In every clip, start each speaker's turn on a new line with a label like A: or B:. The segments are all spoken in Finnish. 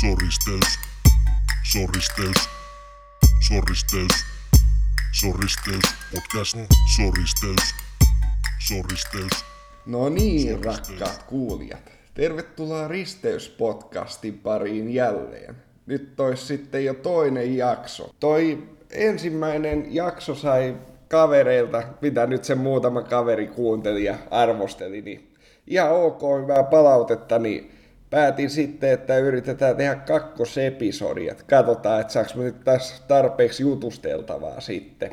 A: Soristeus. Soristeus. Soristeus. Soristeus. Podcast. Soristeus. Soristeus.
B: No niin, rakkaat kuulijat. Tervetuloa Risteyspodcastin pariin jälleen. Nyt tois sitten jo toinen jakso. Toi ensimmäinen jakso sai kavereilta, mitä nyt se muutama kaveri kuunteli ja arvosteli, niin ihan ok hyvää palautetta, niin päätin sitten, että yritetään tehdä kakkosepisodia. Katsotaan, että saaks me nyt tässä tarpeeksi jutusteltavaa sitten.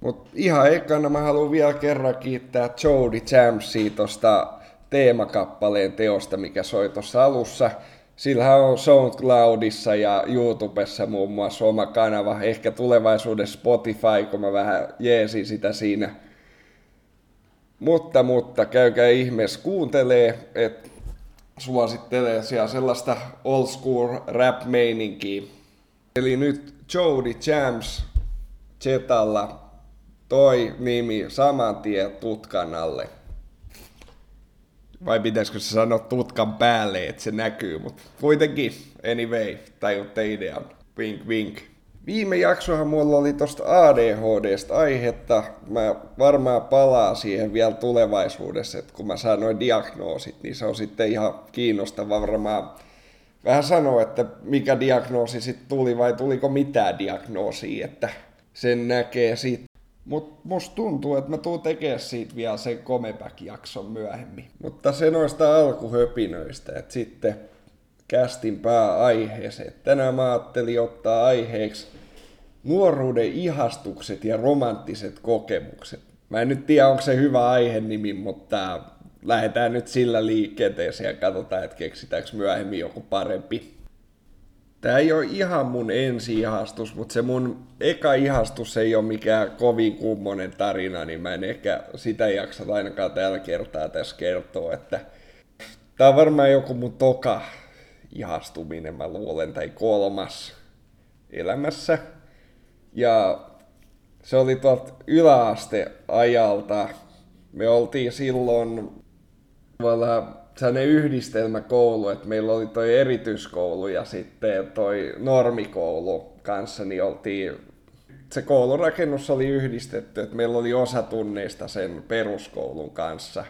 B: Mutta ihan ekana mä haluan vielä kerran kiittää Jody Jamsia tosta teemakappaleen teosta, mikä soi tuossa alussa. Sillähän on SoundCloudissa ja YouTubessa muun muassa oma kanava, ehkä tulevaisuudessa Spotify, kun mä vähän jeesin sitä siinä. Mutta, mutta käykää ihmeessä kuuntelee, että suosittelee siellä sellaista old school rap meininkiä. Eli nyt Jody Jams Jetalla toi nimi saman tien tutkan alle. Vai pitäisikö se sanoa tutkan päälle, että se näkyy, mutta kuitenkin, anyway, tajutte idean. Wink wink. Viime jaksohan mulla oli tosta ADHDsta aihetta. Mä varmaan palaan siihen vielä tulevaisuudessa, että kun mä saan noin diagnoosit, niin se on sitten ihan kiinnostava varmaan vähän sanoa, että mikä diagnoosi sitten tuli vai tuliko mitään diagnoosia, että sen näkee siitä. Mut musta tuntuu, että mä tuun tekemään siitä vielä sen comeback-jakson myöhemmin. Mutta se noista alkuhöpinöistä, että sitten kästin pääaiheeseen. Tänään mä ajattelin ottaa aiheeksi nuoruuden ihastukset ja romanttiset kokemukset. Mä en nyt tiedä, onko se hyvä aihenimi, mutta lähdetään nyt sillä liikenteeseen ja katsotaan, että keksitäänkö myöhemmin joku parempi. Tää ei ole ihan mun ensi-ihastus, mutta se mun eka ihastus ei ole mikään kovin kummonen tarina, niin mä en ehkä sitä jaksa ainakaan tällä kertaa tässä kertoa, että tää on varmaan joku mun toka ihastuminen, mä luulen, tai kolmas elämässä. Ja se oli tuolta yläasteajalta. Me oltiin silloin sellainen yhdistelmäkoulu, että meillä oli toi erityiskoulu ja sitten toi normikoulu kanssa, niin oltiin, se koulurakennus oli yhdistetty, että meillä oli osa tunneista sen peruskoulun kanssa.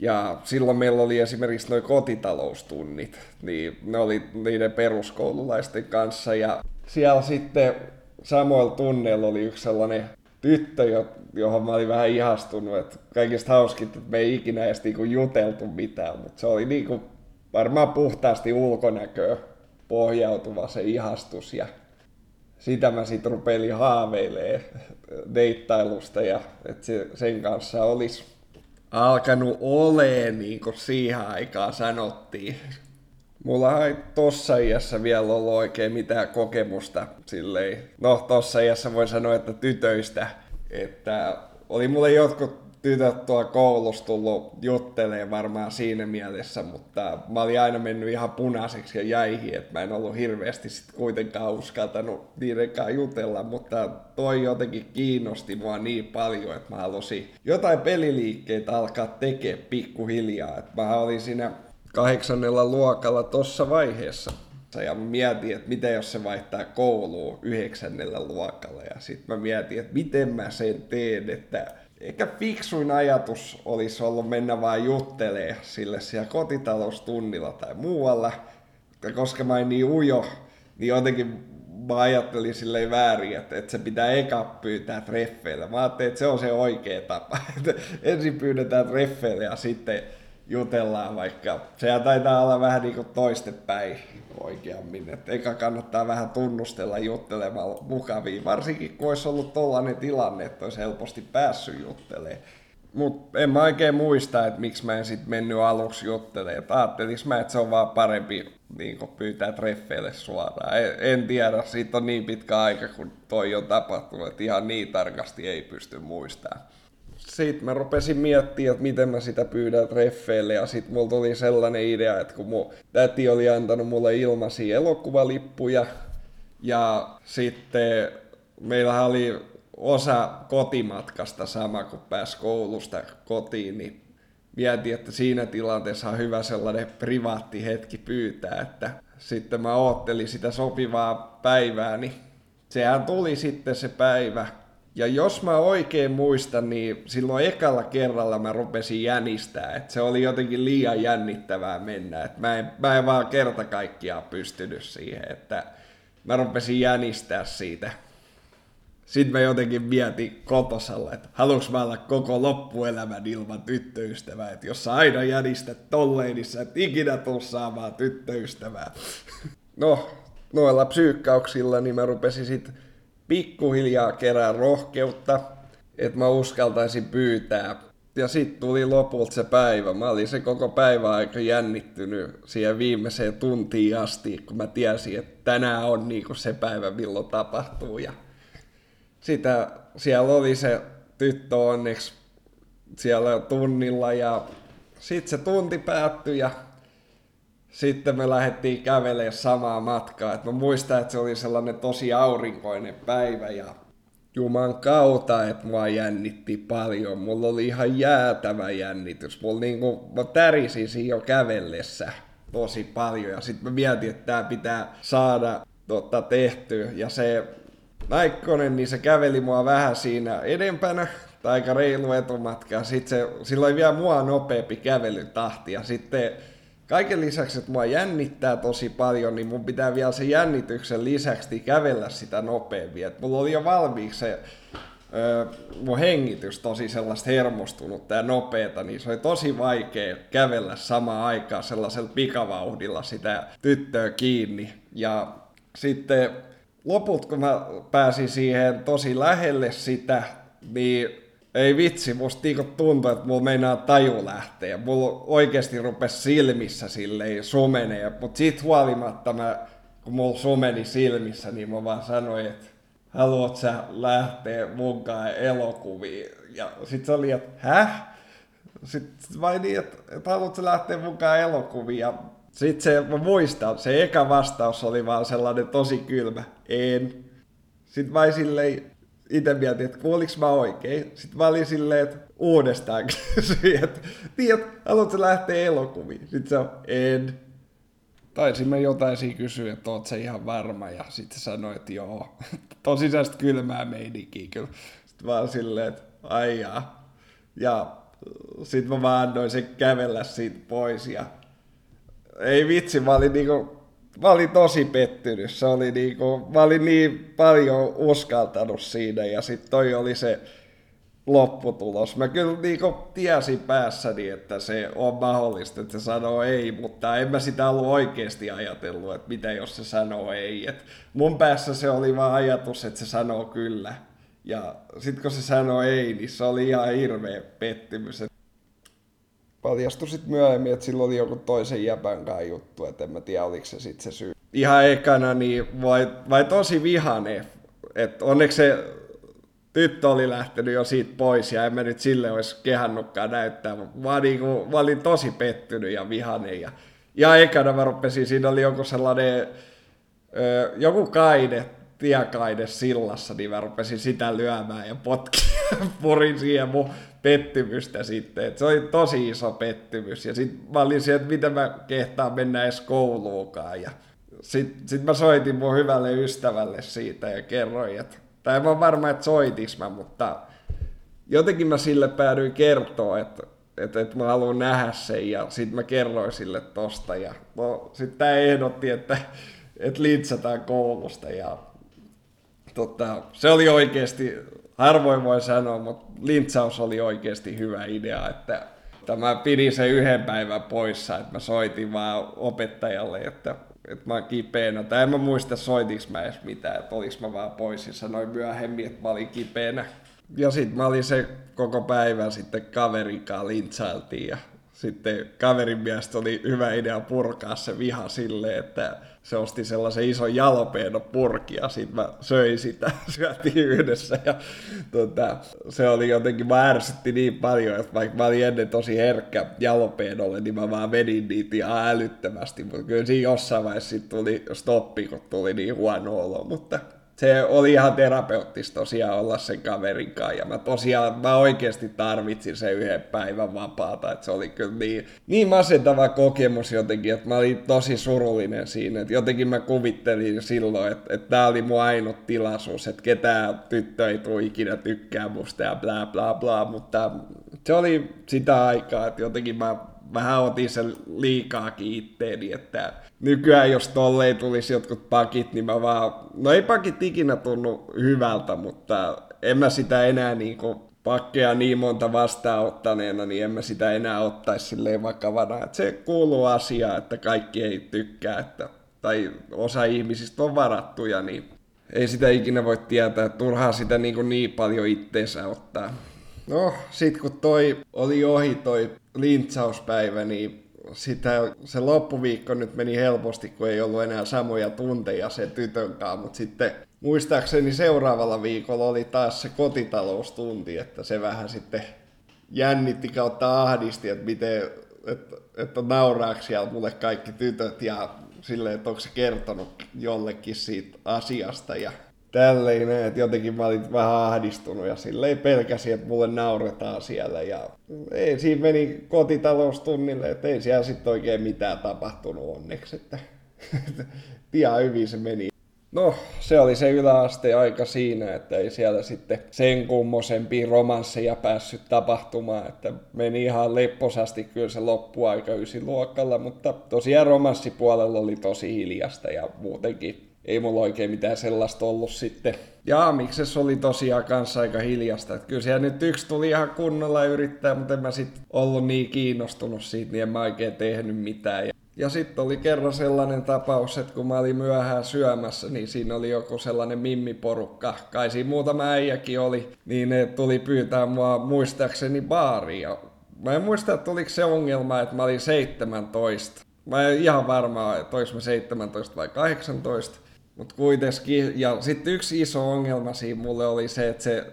B: Ja silloin meillä oli esimerkiksi noin kotitaloustunnit, niin ne oli niiden peruskoululaisten kanssa ja siellä sitten samoilla tunneilla oli yksi sellainen tyttö, jo- johon mä olin vähän ihastunut, että kaikista hauskinta, että me ei ikinä edes niinku juteltu mitään, mutta se oli niinku varmaan puhtaasti ulkonäköä pohjautuva se ihastus ja sitä mä sitten rupeilin haaveilee deittailusta ja että se, sen kanssa olisi alkanut oleen niin kuin siihen aikaan sanottiin. Mulla ei tossa iässä vielä ollut oikein mitään kokemusta silleen. No tossa iässä voi sanoa, että tytöistä. Että oli mulle jotkut tytöt tuolla koulussa tullut juttelee varmaan siinä mielessä, mutta mä olin aina mennyt ihan punaiseksi ja jäihin, että mä en ollut hirveästi sit kuitenkaan uskaltanut niidenkään jutella, mutta toi jotenkin kiinnosti mua niin paljon, että mä halusin jotain peliliikkeitä alkaa tekemään pikkuhiljaa, että mä olin siinä kahdeksannella luokalla tossa vaiheessa. Ja mä mietin, että mitä jos se vaihtaa kouluun yhdeksännellä luokalla. Ja sitten mä mietin, että miten mä sen teen, että ehkä fiksuin ajatus olisi ollut mennä vaan juttelee sille siellä kotitaloustunnilla tai muualla. Ja koska mä en niin ujo, niin jotenkin mä ajattelin silleen väärin, että, että se pitää eka pyytää treffeille. Mä ajattelin, että se on se oikea tapa. Ensin pyydetään treffeille ja sitten jutellaan vaikka. Sehän taitaa olla vähän niin kuin toistepäin oikeammin. Että eka kannattaa vähän tunnustella juttelemalla mukaviin, varsinkin kun olisi ollut tollainen tilanne, että olisi helposti päässyt juttelemaan. Mutta en mä oikein muista, että miksi mä en sit mennyt aluksi juttelemaan. Et Ajattelis mä, että se on vaan parempi niin pyytää treffeille suoraan. En, en tiedä, siitä on niin pitkä aika, kun toi on tapahtunut, että ihan niin tarkasti ei pysty muistamaan sitten mä rupesin miettimään, että miten mä sitä pyydän treffeille ja sitten mulla tuli sellainen idea, että kun mun täti oli antanut mulle ilmaisia elokuvalippuja ja sitten meillähän oli osa kotimatkasta sama, kun pääsi koulusta kotiin, niin mietin, että siinä tilanteessa on hyvä sellainen privaatti hetki pyytää, että sitten mä oottelin sitä sopivaa päivää, niin sehän tuli sitten se päivä. Ja jos mä oikein muistan, niin silloin ekalla kerralla mä rupesin jänistää, että se oli jotenkin liian jännittävää mennä, että mä en, mä en vaan kerta kaikkiaan pystynyt siihen, että mä rupesin jänistää siitä sitten mä jotenkin mietin kotosalla, että haluanko mä olla koko loppuelämän ilman tyttöystävää, että jos sä aina jänistät tolleen, niin sä et ikinä tuu saamaan tyttöystävää. No, noilla psyykkauksilla niin mä rupesin sitten pikkuhiljaa kerää rohkeutta, että mä uskaltaisin pyytää. Ja sitten tuli lopulta se päivä. Mä olin se koko päivä aika jännittynyt siihen viimeiseen tuntiin asti, kun mä tiesin, että tänään on niinku se päivä, milloin tapahtuu. Ja sitä, siellä oli se tyttö onneksi siellä tunnilla ja sitten se tunti päättyi ja sitten me lähdettiin kävelemään samaa matkaa. Et mä muistan, että se oli sellainen tosi aurinkoinen päivä ja Juman kautta, että mua jännitti paljon. Mulla oli ihan jäätävä jännitys. Mulla niinku, mä tärisin jo kävellessä tosi paljon ja sitten mä mietin, että tää pitää saada totta, tehty. Ja se Naikkonen, niin se käveli mua vähän siinä edempänä, tai aika reilu etumatka. Sitten se, sillä oli vielä mua nopeampi kävelytahti. Ja sitten kaiken lisäksi, että mua jännittää tosi paljon, niin mun pitää vielä se jännityksen lisäksi kävellä sitä nopeammin. Et mulla oli jo valmiiksi se öö, mun hengitys tosi sellaista hermostunut ja nopeeta, niin se oli tosi vaikea kävellä samaan aikaan sellaisella pikavauhdilla sitä tyttöä kiinni. Ja sitten loput, kun mä pääsin siihen tosi lähelle sitä, niin ei vitsi, musta niinku tuntui, että mulla meinaa taju lähteä. Mulla oikeasti rupesi silmissä silleen sumenee, mutta siitä huolimatta mä, kun mulla sumeni silmissä, niin mä vaan sanoin, että haluat sä lähteä munkaan elokuviin? Ja sit se oli, että häh? Sitten vai niin, että, että haluat sä lähteä mukaan elokuviin? Ja sitten se, mä muistan, se eka vastaus oli vaan sellainen tosi kylmä. En. Sitten mä silleen, itse mietin, että kuuliks mä oikein. Sitten mä olin silleen, että uudestaan kysyin, että tiedät, haluatko lähteä elokuviin? Sitten se on, en. Taisimme jotain siinä kysyä, että oot se ihan varma, ja sitten sanoi, että joo. Tosi sellaista kylmää meininkiä kyllä. Sitten vaan silleen, että aijaa. Ja sitten mä vaan annoin sen kävellä siitä pois, ja ei vitsi, mä olin niinku, mä olin tosi pettynyt. Se oli niinku, mä olin niin paljon uskaltanut siinä ja sitten toi oli se lopputulos. Mä kyllä niinku tiesin päässäni, että se on mahdollista, että se sanoo ei, mutta en mä sitä ollut oikeasti ajatellut, että mitä jos se sanoo ei. Et mun päässä se oli vaan ajatus, että se sanoo kyllä. Ja sitten kun se sanoi ei, niin se oli ihan hirveä pettymys paljastui sitten myöhemmin, että silloin oli joku toisen jäpän kanssa juttu, että en mä tiedä oliko se sitten se syy. Ihan ekana niin vai, vai tosi vihane, että onneksi se tyttö oli lähtenyt jo siitä pois ja en mä nyt sille olisi kehannutkaan näyttää, mä, niinku, mä olin tosi pettynyt ja vihane ja, ja ekana mä rupesin, siinä oli joku sellainen, joku kaide, tiekaide sillassa, niin mä rupesin sitä lyömään ja potkia, purin siihen mun pettymystä sitten. Et se oli tosi iso pettymys. Ja sitten mä olin siellä, että miten mä kehtaan mennä edes kouluukaan. Ja sitten sit mä soitin mun hyvälle ystävälle siitä ja kerroin, että, tai mä varma, että soitis mä, mutta jotenkin mä sille päädyin kertoa, että että, että mä haluan nähdä sen ja sitten mä kerroin sille tosta ja no, sitten tää ehdotti, että, että litsataan koulusta ja tota, se oli oikeasti harvoin voi sanoa, mutta lintsaus oli oikeasti hyvä idea, että, että mä pidin sen yhden päivän poissa, että mä soitin vaan opettajalle, että, että mä oon kipeänä, tai en mä muista soitiks mä edes mitään, että oliks mä vaan pois ja sanoin myöhemmin, että mä olin kipeänä. Ja sitten mä olin se koko päivän sitten kaverikaan lintsailtiin ja sitten kaverin mielestä oli hyvä idea purkaa se viha silleen, että se osti sellaisen ison jalopeeno purki ja sitten mä söin sitä, syötiin yhdessä ja tota, se oli jotenkin, mä ärsytti niin paljon, että vaikka mä olin ennen tosi herkkä jalopeenolle, niin mä vaan vedin niitä ihan älyttömästi, mutta kyllä siinä jossain vaiheessa tuli stoppi, kun tuli niin huono olo, mutta se oli ihan terapeuttista tosiaan olla sen kaverin kanssa. Ja mä tosiaan, mä oikeasti tarvitsin sen yhden päivän vapaata. Että se oli kyllä niin, niin masentava kokemus jotenkin, että mä olin tosi surullinen siinä. Että jotenkin mä kuvittelin silloin, että, että tää oli mun ainut tilaisuus, että ketään tyttö ei tule ikinä tykkää musta ja bla bla bla. Mutta se oli sitä aikaa, että jotenkin mä vähän otin sen liikaakin itteeni, että nykyään jos tolleen tulisi jotkut pakit, niin mä vaan, no ei pakit ikinä tunnu hyvältä, mutta en mä sitä enää niinku pakkeja niin monta vastaanottaneena, niin en mä sitä enää ottaisi silleen vakavana. Että se kuuluu asiaan, että kaikki ei tykkää, että, tai osa ihmisistä on varattuja, niin ei sitä ikinä voi tietää, turhaa sitä niin, kuin niin paljon itteensä ottaa. No, sit kun toi oli ohi toi lintsauspäivä, niin sitä, se loppuviikko nyt meni helposti, kun ei ollut enää samoja tunteja sen tytön kanssa, mutta sitten muistaakseni seuraavalla viikolla oli taas se kotitaloustunti, että se vähän sitten jännitti kautta ahdisti, että miten, että, että nauraako siellä mulle kaikki tytöt ja silleen, että onko se kertonut jollekin siitä asiasta ja tälleen, että jotenkin mä olin vähän ahdistunut ja silleen pelkäsin, että mulle nauretaan siellä ja ei, siinä meni kotitaloustunnille, että ei siellä sitten oikein mitään tapahtunut onneksi, että pian hyvin se meni. No, se oli se yläaste aika siinä, että ei siellä sitten sen kummosempia romansseja päässyt tapahtumaan, että meni ihan lepposasti kyllä se loppuaika luokalla, mutta tosiaan romanssipuolella oli tosi hiljasta ja muutenkin ei mulla oikein mitään sellaista ollut sitten. Ja miksi oli tosiaan kanssa aika hiljasta. Että kyllä siellä nyt yksi tuli ihan kunnolla yrittää, mutta en mä sitten ollut niin kiinnostunut siitä, niin en mä oikein tehnyt mitään. Ja, sitten oli kerran sellainen tapaus, että kun mä olin myöhään syömässä, niin siinä oli joku sellainen mimmiporukka, kai siinä muutama äijäkin oli, niin ne tuli pyytää mua muistaakseni baaria. Mä en muista, että tuliko se ongelma, että mä olin 17. Mä en ihan varma, että olis mä 17 vai 18. Mutta kuitenkin, ja sitten yksi iso ongelma siinä mulle oli se, että se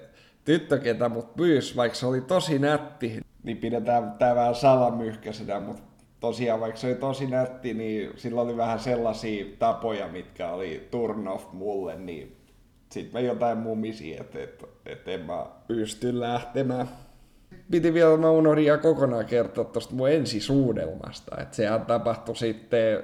B: tyttö, ketä mut pyysi, vaikka se oli tosi nätti, niin pidetään tää vähän salamyhkäisenä, mutta tosiaan vaikka se oli tosi nätti, niin sillä oli vähän sellaisia tapoja, mitkä oli turn off mulle, niin sitten mä jotain mumisi, että et, et en mä pysty lähtemään. Piti vielä, mä unohdin kokonaan kertoa tuosta mun ensisuudelmasta, että sehän tapahtui sitten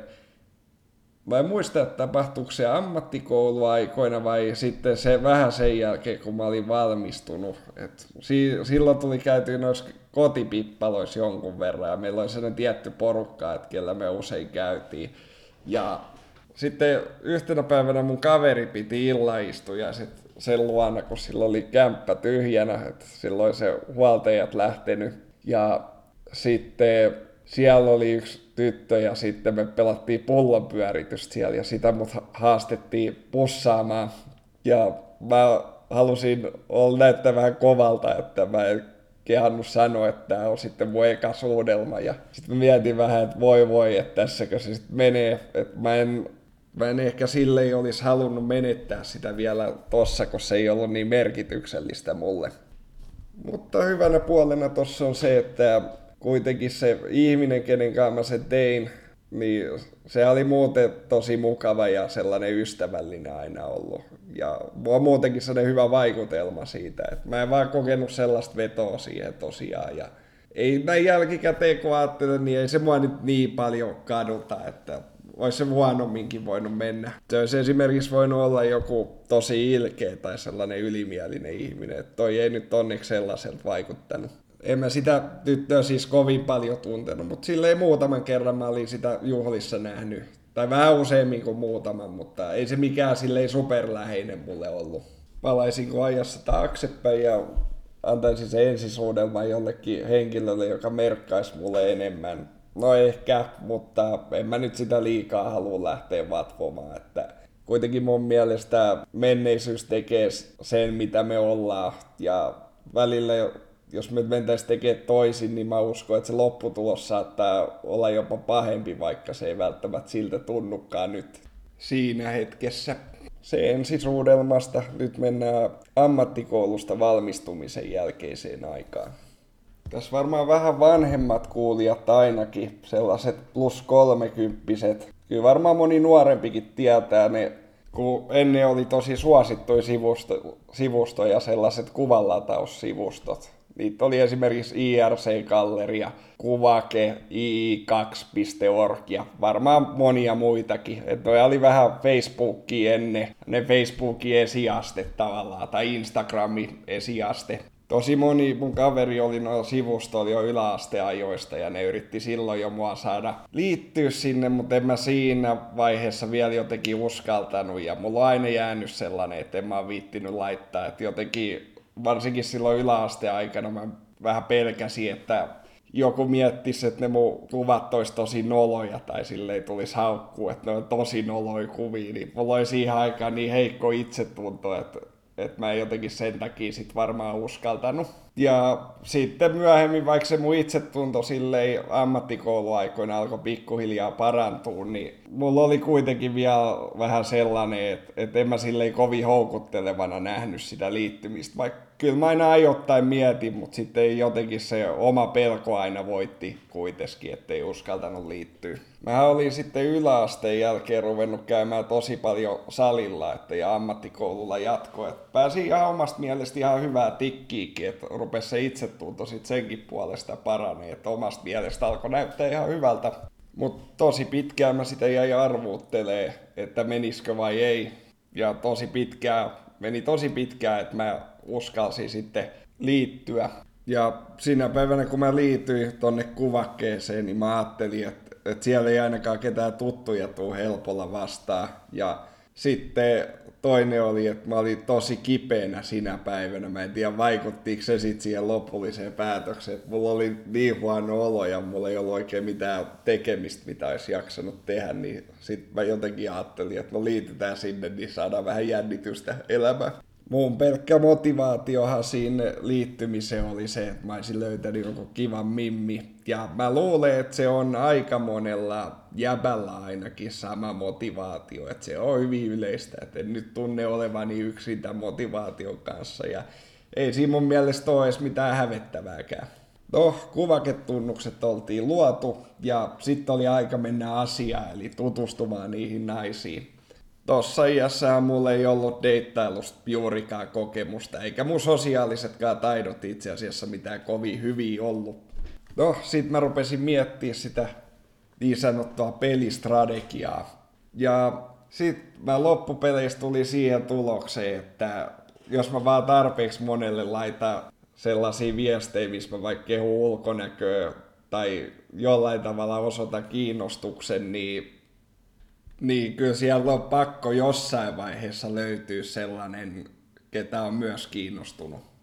B: Mä en muista, että tapahtuiko se ammattikouluaikoina vai sitten se vähän sen jälkeen, kun mä olin valmistunut. Et si- silloin tuli käyty noissa kotipippaloissa jonkun verran ja meillä oli sellainen tietty porukka, että kellä me usein käytiin. Ja sitten yhtenä päivänä mun kaveri piti illaistuja sit sen luona, kun sillä oli kämppä tyhjänä, että silloin se huoltajat lähtenyt. Ja sitten siellä oli yksi tyttö ja sitten me pelattiin pullonpyöritystä siellä ja sitä mut haastettiin pussaamaan. Ja mä halusin olla näyttää vähän kovalta, että mä en kehannut sanoa, että tämä on sitten mun eka suudelma. Ja sitten mietin vähän, että voi voi, että tässäkö se sitten menee. Että mä en, mä en ehkä sille ei olisi halunnut menettää sitä vielä tossa, kun se ei ollut niin merkityksellistä mulle. Mutta hyvänä puolena tossa on se, että kuitenkin se ihminen, kenen kanssa mä sen tein, niin se oli muuten tosi mukava ja sellainen ystävällinen aina ollut. Ja on muutenkin sellainen hyvä vaikutelma siitä, että mä en vaan kokenut sellaista vetoa siihen tosiaan. Ja ei näin jälkikäteen kun ajattelen, niin ei se mua nyt niin paljon kaduta, että olisi se huonomminkin voinut mennä. Se olisi esimerkiksi voinut olla joku tosi ilkeä tai sellainen ylimielinen ihminen, että toi ei nyt onneksi sellaiselta vaikuttanut en mä sitä tyttöä siis kovin paljon tuntenut, mutta silleen muutaman kerran mä olin sitä juhlissa nähnyt. Tai vähän useammin kuin muutaman, mutta ei se mikään silleen superläheinen mulle ollut. Palaisinko ajassa taaksepäin ja antaisin se ensisuudelman jollekin henkilölle, joka merkkaisi mulle enemmän. No ehkä, mutta en mä nyt sitä liikaa halua lähteä vatvomaan, että kuitenkin mun mielestä menneisyys tekee sen, mitä me ollaan, ja välillä jos me mentäisiin tekemään toisin, niin mä uskon, että se lopputulos saattaa olla jopa pahempi, vaikka se ei välttämättä siltä tunnukaan nyt siinä hetkessä. Se ensisuudelmasta nyt mennään ammattikoulusta valmistumisen jälkeiseen aikaan. Tässä varmaan vähän vanhemmat kuulijat ainakin, sellaiset plus kolmekymppiset. Kyllä varmaan moni nuorempikin tietää ne kun ennen oli tosi suosittuja sivusto, sivustoja, sellaiset kuvanlataussivustot. Niitä oli esimerkiksi IRC-galleria, Kuvake, ii2.org ja varmaan monia muitakin. Että ne oli vähän Facebookia ennen, ne Facebookin esiaste tavallaan, tai Instagramin esiaste tosi moni mun kaveri oli noilla sivustoilla jo yläasteajoista ja ne yritti silloin jo mua saada liittyä sinne, mutta en mä siinä vaiheessa vielä jotenkin uskaltanut ja mulla on aina jäänyt sellainen, että en mä viittinyt laittaa, että jotenkin varsinkin silloin yläasteaikana mä vähän pelkäsin, että joku miettisi, että ne mun kuvat olisi tosi noloja tai sille ei tulisi haukkua, että ne on tosi noloja kuvia, niin mulla oli siihen aikaan niin heikko itsetunto, että että mä en jotenkin sen takia sit varmaan uskaltanut. Ja sitten myöhemmin, vaikka se mun itsetunto silleen ammattikouluaikoina alkoi pikkuhiljaa parantua, niin mulla oli kuitenkin vielä vähän sellainen, että, että en mä silleen kovin houkuttelevana nähnyt sitä liittymistä, vaikka kyllä mä aina ajoittain mietin, mutta sitten jotenkin se oma pelko aina voitti kuitenkin, ettei uskaltanut liittyä. Mä olin sitten yläasteen jälkeen ruvennut käymään tosi paljon salilla että ja ammattikoululla jatkoa. Pääsin ihan omasta mielestä ihan hyvää tikkiikin, että rupesi se itsetunto sitten senkin puolesta paranee, että omasta mielestä alkoi näyttää ihan hyvältä. Mutta tosi pitkään mä sitä jäi arvuuttelee, että menisikö vai ei. Ja tosi pitkään, meni tosi pitkään, että mä uskalsin sitten liittyä. Ja siinä päivänä, kun mä liityin tonne kuvakkeeseen, niin mä ajattelin, että, että siellä ei ainakaan ketään tuttuja tuu helpolla vastaan. Ja sitten toinen oli, että mä olin tosi kipeänä sinä päivänä. Mä en tiedä, vaikuttiko se sitten siihen lopulliseen päätökseen. Mulla oli niin huono olo ja mulla ei ollut oikein mitään tekemistä, mitä olisi jaksanut tehdä. Niin sitten mä jotenkin ajattelin, että me liitytään sinne, niin saadaan vähän jännitystä elämään mun pelkkä motivaatiohan siinä liittymiseen oli se, että mä olisin löytänyt joku kivan mimmi. Ja mä luulen, että se on aika monella jäbällä ainakin sama motivaatio, että se on hyvin yleistä, että en nyt tunne olevani yksin tämän motivaation kanssa. Ja ei siinä mun mielestä ole edes mitään hävettävääkään. No, kuvaketunnukset oltiin luotu ja sitten oli aika mennä asiaan, eli tutustumaan niihin naisiin tossa iässä mulla ei ollut deittailusta juurikaan kokemusta, eikä mun sosiaalisetkaan taidot itse asiassa mitään kovin hyviä ollut. No, sit mä rupesin miettiä sitä niin sanottua pelistrategiaa. Ja sit mä loppupeleissä tuli siihen tulokseen, että jos mä vaan tarpeeksi monelle laitan sellaisia viestejä, missä mä vaikka kehun ulkonäköä tai jollain tavalla osoitan kiinnostuksen, niin niin, kyllä siellä on pakko jossain vaiheessa löytyä sellainen, ketä on myös kiinnostunut.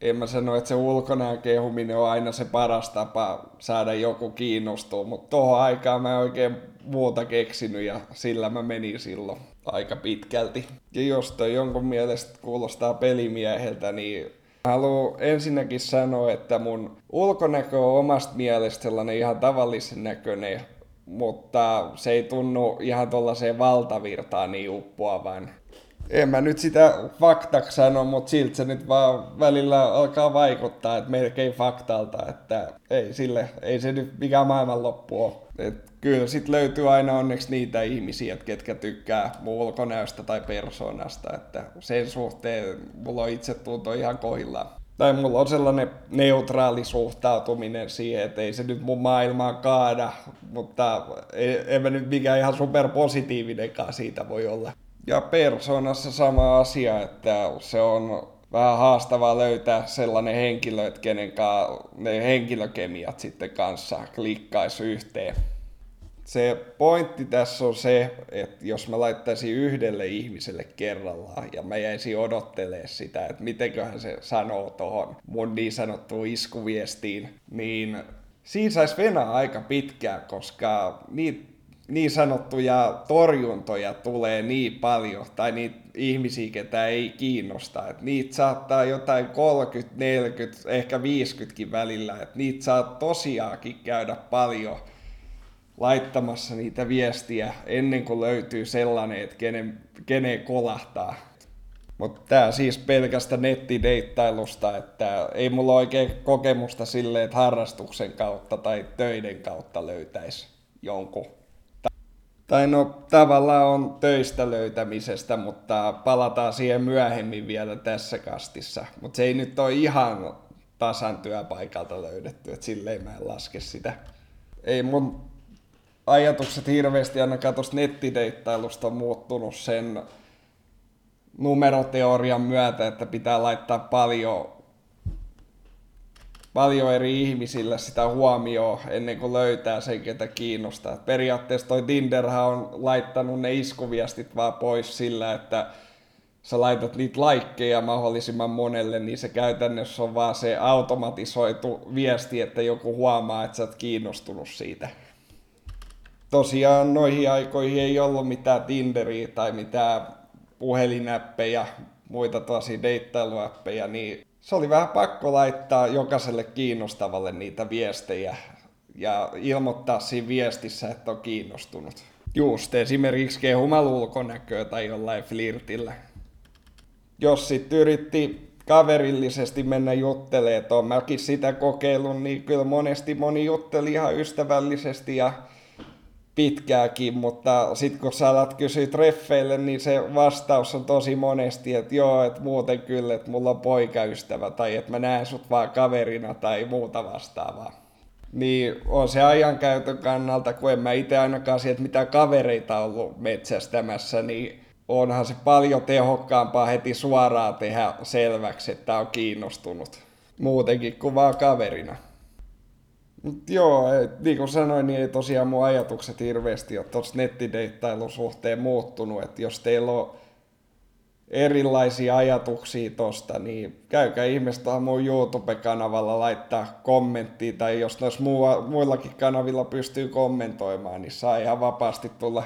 B: En mä sano, että se ulkonäön kehuminen on aina se paras tapa saada joku kiinnostua, mutta tuohon aikaan mä en oikein muuta keksinyt ja sillä mä menin silloin aika pitkälti. Ja jos toi jonkun mielestä kuulostaa pelimieheltä, niin haluan ensinnäkin sanoa, että mun ulkonäkö on omasta mielestä sellainen ihan tavallisen näköinen mutta se ei tunnu ihan tuollaiseen valtavirtaan niin uppoavan. En mä nyt sitä faktaksi sano, mutta siltä se nyt vaan välillä alkaa vaikuttaa, että melkein faktalta, että ei sille, ei se nyt mikään maailmanloppu ole. Et kyllä sit löytyy aina onneksi niitä ihmisiä, ketkä tykkää mun ulkonäöstä tai persoonasta, että sen suhteen mulla on itse tunto ihan kohillaan tai mulla on sellainen neutraali suhtautuminen siihen, että ei se nyt mun maailmaa kaada, mutta en mä nyt mikään ihan superpositiivinenkaan siitä voi olla. Ja persoonassa sama asia, että se on vähän haastavaa löytää sellainen henkilö, että kenen ne henkilökemiat sitten kanssa klikkaisi yhteen. Se pointti tässä on se, että jos mä laittaisin yhdelle ihmiselle kerrallaan ja mä jäisin odottelemaan sitä, että mitenköhän se sanoo tuohon mun niin sanottuun iskuviestiin, niin siinä saisi venää aika pitkään, koska niitä niin sanottuja torjuntoja tulee niin paljon, tai niitä ihmisiä, ketä ei kiinnosta. että niitä saattaa jotain 30, 40, ehkä 50kin välillä. että niitä saa tosiaankin käydä paljon laittamassa niitä viestiä ennen kuin löytyy sellainen, että kenen, kenen kolahtaa. Mutta tämä siis pelkästä nettideittailusta, että ei mulla oikein kokemusta silleen, että harrastuksen kautta tai töiden kautta löytäisi jonkun. Tai no tavallaan on töistä löytämisestä, mutta palataan siihen myöhemmin vielä tässä kastissa. Mutta se ei nyt ole ihan tasan työpaikalta löydetty, että silleen mä en laske sitä. Ei mun ajatukset hirveästi ainakaan tuosta nettideittailusta on muuttunut sen numeroteorian myötä, että pitää laittaa paljon, paljon eri ihmisille sitä huomioon ennen kuin löytää sen, ketä kiinnostaa. Periaatteessa toi Tinderhan on laittanut ne iskuviestit vaan pois sillä, että sä laitat niitä laikkeja mahdollisimman monelle, niin se käytännössä on vaan se automatisoitu viesti, että joku huomaa, että sä oot kiinnostunut siitä. Tosiaan noihin aikoihin ei ollut mitään Tinderiä tai mitään puhelinäppejä, muita tosi deittailuäppejä, niin se oli vähän pakko laittaa jokaiselle kiinnostavalle niitä viestejä ja ilmoittaa siinä viestissä, että on kiinnostunut. Just esimerkiksi kehumalla ulkonäköä tai jollain flirtillä jos sitten yritti kaverillisesti mennä juttelemaan, että on mäkin sitä kokeillut, niin kyllä monesti moni jutteli ihan ystävällisesti ja pitkääkin, mutta sitten kun sä alat kysyä treffeille, niin se vastaus on tosi monesti, että joo, että muuten kyllä, että mulla on poikaystävä tai että mä näen sut vaan kaverina tai muuta vastaavaa. Niin on se ajankäytön kannalta, kun en mä itse ainakaan sieltä mitään kavereita ollut metsästämässä, niin onhan se paljon tehokkaampaa heti suoraan tehdä selväksi, että on kiinnostunut muutenkin kuin vaan kaverina. Mut joo, niin kuin sanoin, niin ei tosiaan mun ajatukset hirveästi ole tuossa nettideittailun suhteen muuttunut, että jos teillä on erilaisia ajatuksia tosta, niin käykää ihmeessä mun YouTube-kanavalla laittaa kommenttia, tai jos noissa muillakin kanavilla pystyy kommentoimaan, niin saa ihan vapaasti tulla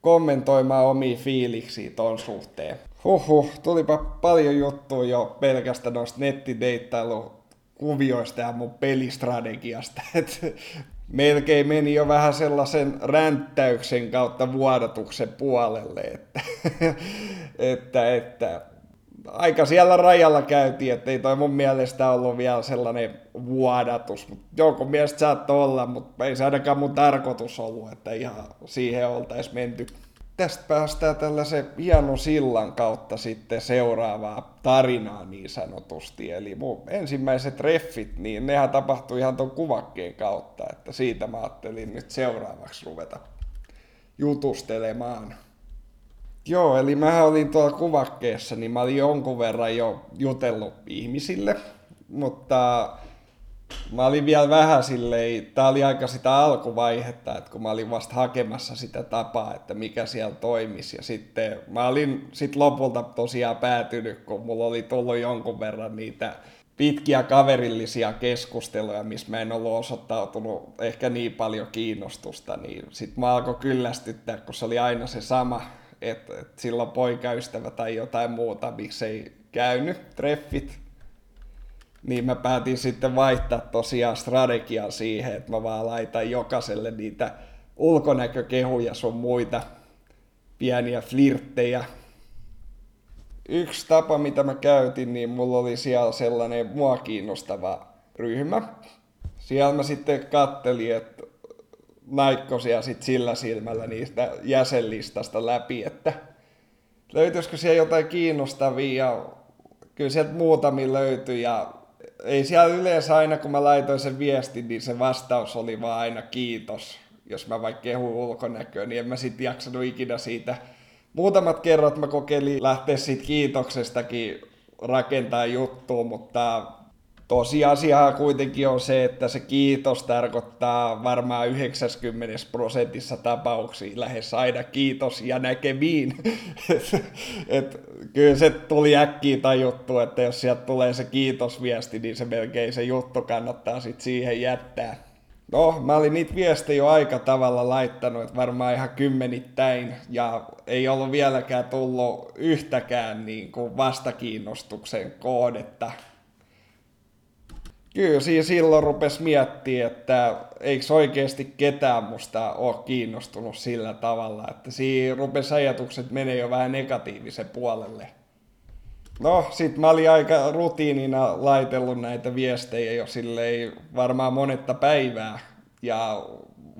B: kommentoimaan omia fiiliksiä ton suhteen. Huhhuh, tulipa paljon juttuja jo pelkästään noista nettideittailu kuvioista ja mun pelistrategiasta. Et melkein meni jo vähän sellaisen ränttäyksen kautta vuodatuksen puolelle, että, että, että aika siellä rajalla käytiin, että ei toi mun mielestä ollut vielä sellainen vuodatus. Jonkun mielestä saattoi olla, mutta ei se ainakaan mun tarkoitus ollut, että ihan siihen oltaisiin menty. Tästä päästään tällaisen hienon sillan kautta sitten seuraavaa tarinaa niin sanotusti. Eli mun ensimmäiset treffit, niin nehän tapahtui ihan ton kuvakkeen kautta, että siitä mä ajattelin nyt seuraavaksi ruveta jutustelemaan. Joo, eli mä olin tuolla kuvakkeessa, niin mä olin jonkun verran jo jutellut ihmisille, mutta mä olin vielä vähän silleen, tää oli aika sitä alkuvaihetta, että kun mä olin vasta hakemassa sitä tapaa, että mikä siellä toimisi. Ja sitten mä olin sit lopulta tosiaan päätynyt, kun mulla oli tullut jonkun verran niitä pitkiä kaverillisia keskusteluja, missä mä en ollut osoittautunut ehkä niin paljon kiinnostusta, niin sit mä alkoi kyllästyttää, kun se oli aina se sama että et silloin poikaystävä tai jotain muuta, miksei käynyt treffit, niin mä päätin sitten vaihtaa tosiaan strategiaa siihen, että mä vaan laitan jokaiselle niitä ulkonäkökehuja sun muita pieniä flirttejä. Yksi tapa, mitä mä käytin, niin mulla oli siellä sellainen mua kiinnostava ryhmä. Siellä mä sitten kattelin, että naikkosia sit sillä silmällä niistä jäsenlistasta läpi, että löytyisikö siellä jotain kiinnostavia kyllä sieltä muutamia löytyi ja ei siellä yleensä aina kun mä laitoin sen viestin, niin se vastaus oli vaan aina kiitos. Jos mä vaikka kehun ulkonäköä, niin en mä sit jaksanut ikinä siitä. Muutamat kerrat mä kokeilin lähteä siitä kiitoksestakin rakentaa juttua, mutta tosiasia kuitenkin on se, että se kiitos tarkoittaa varmaan 90 prosentissa tapauksia lähes aina kiitos ja näkemiin. et, et, kyllä se tuli äkkiä tajuttu, että jos sieltä tulee se kiitosviesti, niin se melkein se juttu kannattaa sitten siihen jättää. No, mä olin niitä viestejä jo aika tavalla laittanut, että varmaan ihan kymmenittäin, ja ei ollut vieläkään tullut yhtäkään niin kuin vastakiinnostuksen koodetta Kyllä, siinä silloin rupesi miettimään, että eikö oikeasti ketään musta ole kiinnostunut sillä tavalla, että siinä rupesi ajatukset menee jo vähän negatiivisen puolelle. No, sit mä olin aika rutiinina laitellut näitä viestejä jo silleen varmaan monetta päivää. Ja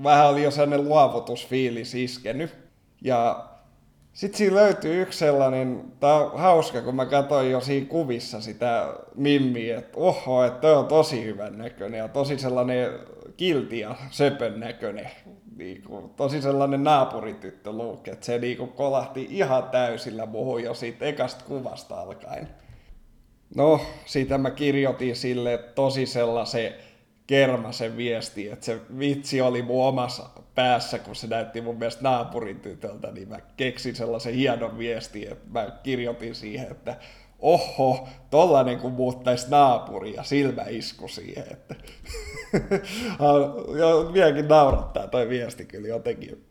B: vähän oli jo sellainen luovutusfiilis iskenyt. Ja sitten siinä löytyy yksi sellainen, tää on hauska, kun mä katsoin jo siinä kuvissa sitä Mimmiä, että oho, että toi on tosi hyvän näköinen ja tosi sellainen kilti ja söpön näköinen. Niinku, tosi sellainen naapurityttö Luke, että se niinku kolahti ihan täysillä muuhun jo siitä ekasta kuvasta alkaen. No, siitä mä kirjoitin sille tosi sellaisen kermasen viesti, että se vitsi oli mun omassa päässä, kun se näytti mun mielestä naapurin tytöltä, niin mä keksin sellaisen hienon viesti, että mä kirjoitin siihen, että oho, tollanen kun muuttaisi naapuri ja silmäisku siihen, että vieläkin naurattaa toi viesti kyllä jotenkin.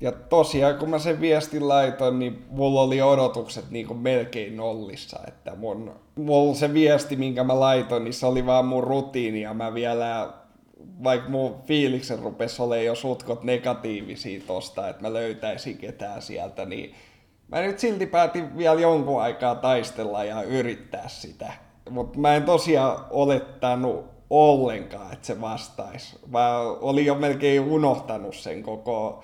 B: Ja tosiaan, kun mä sen viestin laitoin, niin mulla oli odotukset niin kuin melkein nollissa. Että mun, mulla se viesti, minkä mä laitoin, niin se oli vaan mun rutiini. Ja mä vielä, vaikka mun fiiliksen rupesi olemaan jo sutkot negatiivisia tosta, että mä löytäisin ketään sieltä, niin mä nyt silti päätin vielä jonkun aikaa taistella ja yrittää sitä. Mutta mä en tosiaan olettanut ollenkaan, että se vastaisi. Mä olin jo melkein unohtanut sen koko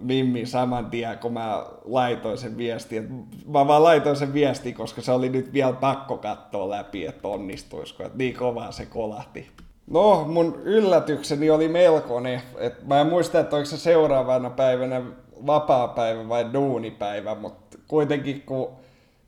B: Mimmi saman tien, kun mä laitoin sen viestin. Mä vaan laitoin sen viestin, koska se oli nyt vielä pakko katsoa läpi, että onnistuisiko. Että niin kovaa se kolahti. No, mun yllätykseni oli melkoinen. Et mä en muista, että onko se seuraavana päivänä vapaa-päivä vai duunipäivä, mutta kuitenkin kun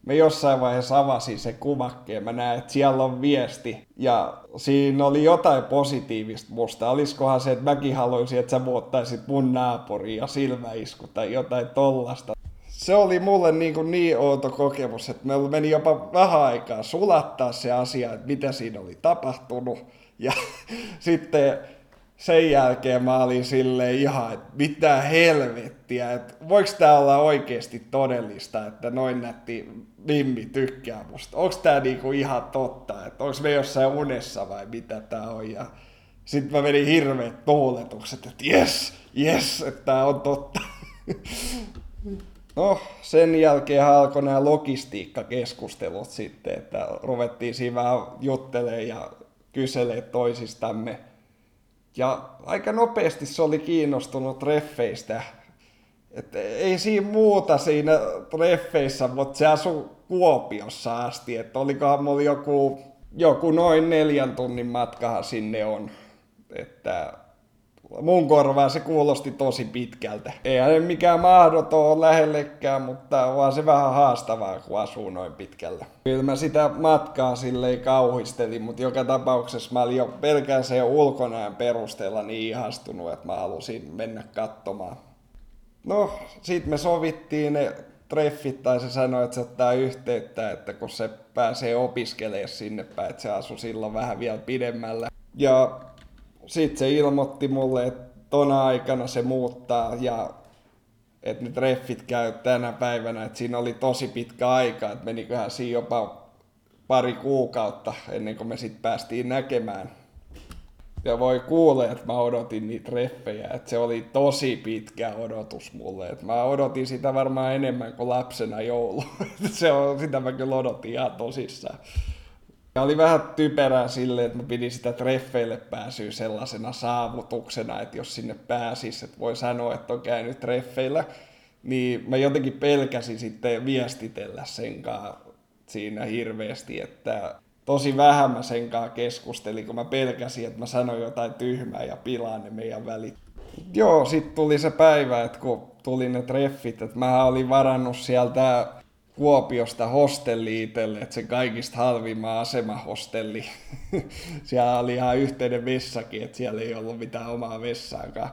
B: me jossain vaiheessa avasin se kuvakkeen, mä näen, että siellä on viesti. Ja siinä oli jotain positiivista musta. Olisikohan se, että mäkin haluaisin, että sä muuttaisit mun naapuriin ja silmäisku tai jotain tollasta. Se oli mulle niin, kuin niin outo kokemus, että meillä meni jopa vähän aikaa sulattaa se asia, että mitä siinä oli tapahtunut. Ja sitten sen jälkeen mä olin silleen ihan, että mitä helvettiä, että voiko tää olla oikeasti todellista, että noin nätti Mimmi tykkää musta. Onko tää niinku ihan totta, että onko me jossain unessa vai mitä tää on. Ja sitten mä menin hirveät tuuletukset, että jes, jes, että tää on totta. No, sen jälkeen alkoi nämä logistiikkakeskustelut sitten, että ruvettiin siinä vähän juttelemaan ja kyselee toisistamme. Ja aika nopeasti se oli kiinnostunut treffeistä. Et ei siinä muuta siinä treffeissä, mutta se asui Kuopiossa asti. Että olikohan mulla joku, joku noin neljän tunnin matkahan sinne on. Että mun korvaan se kuulosti tosi pitkältä. Eihän mikään mahdoton ole lähellekään, mutta vaan se vähän haastavaa, kun asuu noin pitkällä. Kyllä mä sitä matkaa silleen kauhistelin, mutta joka tapauksessa mä olin jo pelkään sen ulkonäön perusteella niin ihastunut, että mä halusin mennä katsomaan. No, sit me sovittiin ne treffit, tai se sanoi, että se ottaa yhteyttä, että kun se pääsee opiskelemaan sinne päin, että se asui silloin vähän vielä pidemmällä. Ja sitten se ilmoitti mulle, että tona aikana se muuttaa ja että ne treffit käy tänä päivänä, että siinä oli tosi pitkä aika, että meniköhän siinä jopa pari kuukautta ennen kuin me sitten päästiin näkemään. Ja voi kuulla, että mä odotin niitä treffejä, että se oli tosi pitkä odotus mulle. Että mä odotin sitä varmaan enemmän kuin lapsena joulu. se on, sitä mä kyllä odotin ihan tosissaan. Ja oli vähän typerää sille, että mä pidin sitä treffeille pääsyä sellaisena saavutuksena, että jos sinne pääsis, että voi sanoa, että on käynyt treffeillä, niin mä jotenkin pelkäsin sitten viestitellä sen siinä hirveästi, että tosi vähän mä sen keskustelin, kun mä pelkäsin, että mä sanoin jotain tyhmää ja pilaan ne meidän välit. Joo, sitten tuli se päivä, että kun tuli ne treffit, että mä olin varannut sieltä Kuopiosta hostelli itselle, että se kaikista halvimman asemahostelli. siellä oli ihan yhteinen vessakin, että siellä ei ollut mitään omaa vessaakaan.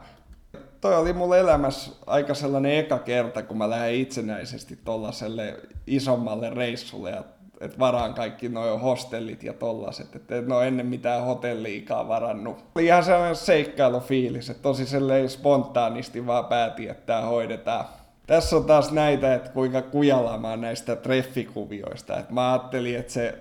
B: Toi oli mulle elämässä aika sellainen eka kerta, kun mä lähden itsenäisesti tuollaiselle isommalle reissulle ja että varaan kaikki noin hostellit ja tollaset, että en ole ennen mitään hotelliikaa varannut. Oli ihan sellainen seikkailufiilis, että tosi spontaanisti vaan päätin, että tämä hoidetaan tässä on taas näitä, että kuinka kujalamaan näistä treffikuvioista. Et mä ajattelin, että se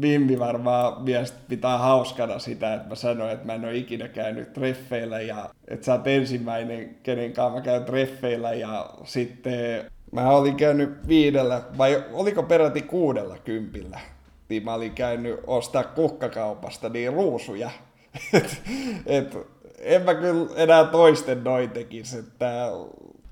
B: Vimmi varmaan mies pitää hauskana sitä, että mä sanoin, että mä en ole ikinä käynyt treffeillä ja että sä oot ensimmäinen, kenen kanssa mä käyn treffeillä ja sitten mä olin käynyt viidellä, vai oliko peräti kuudella kympillä, niin mä olin käynyt ostaa kukkakaupasta niin ruusuja. et, et, en mä kyllä enää toisten noin tekisi, että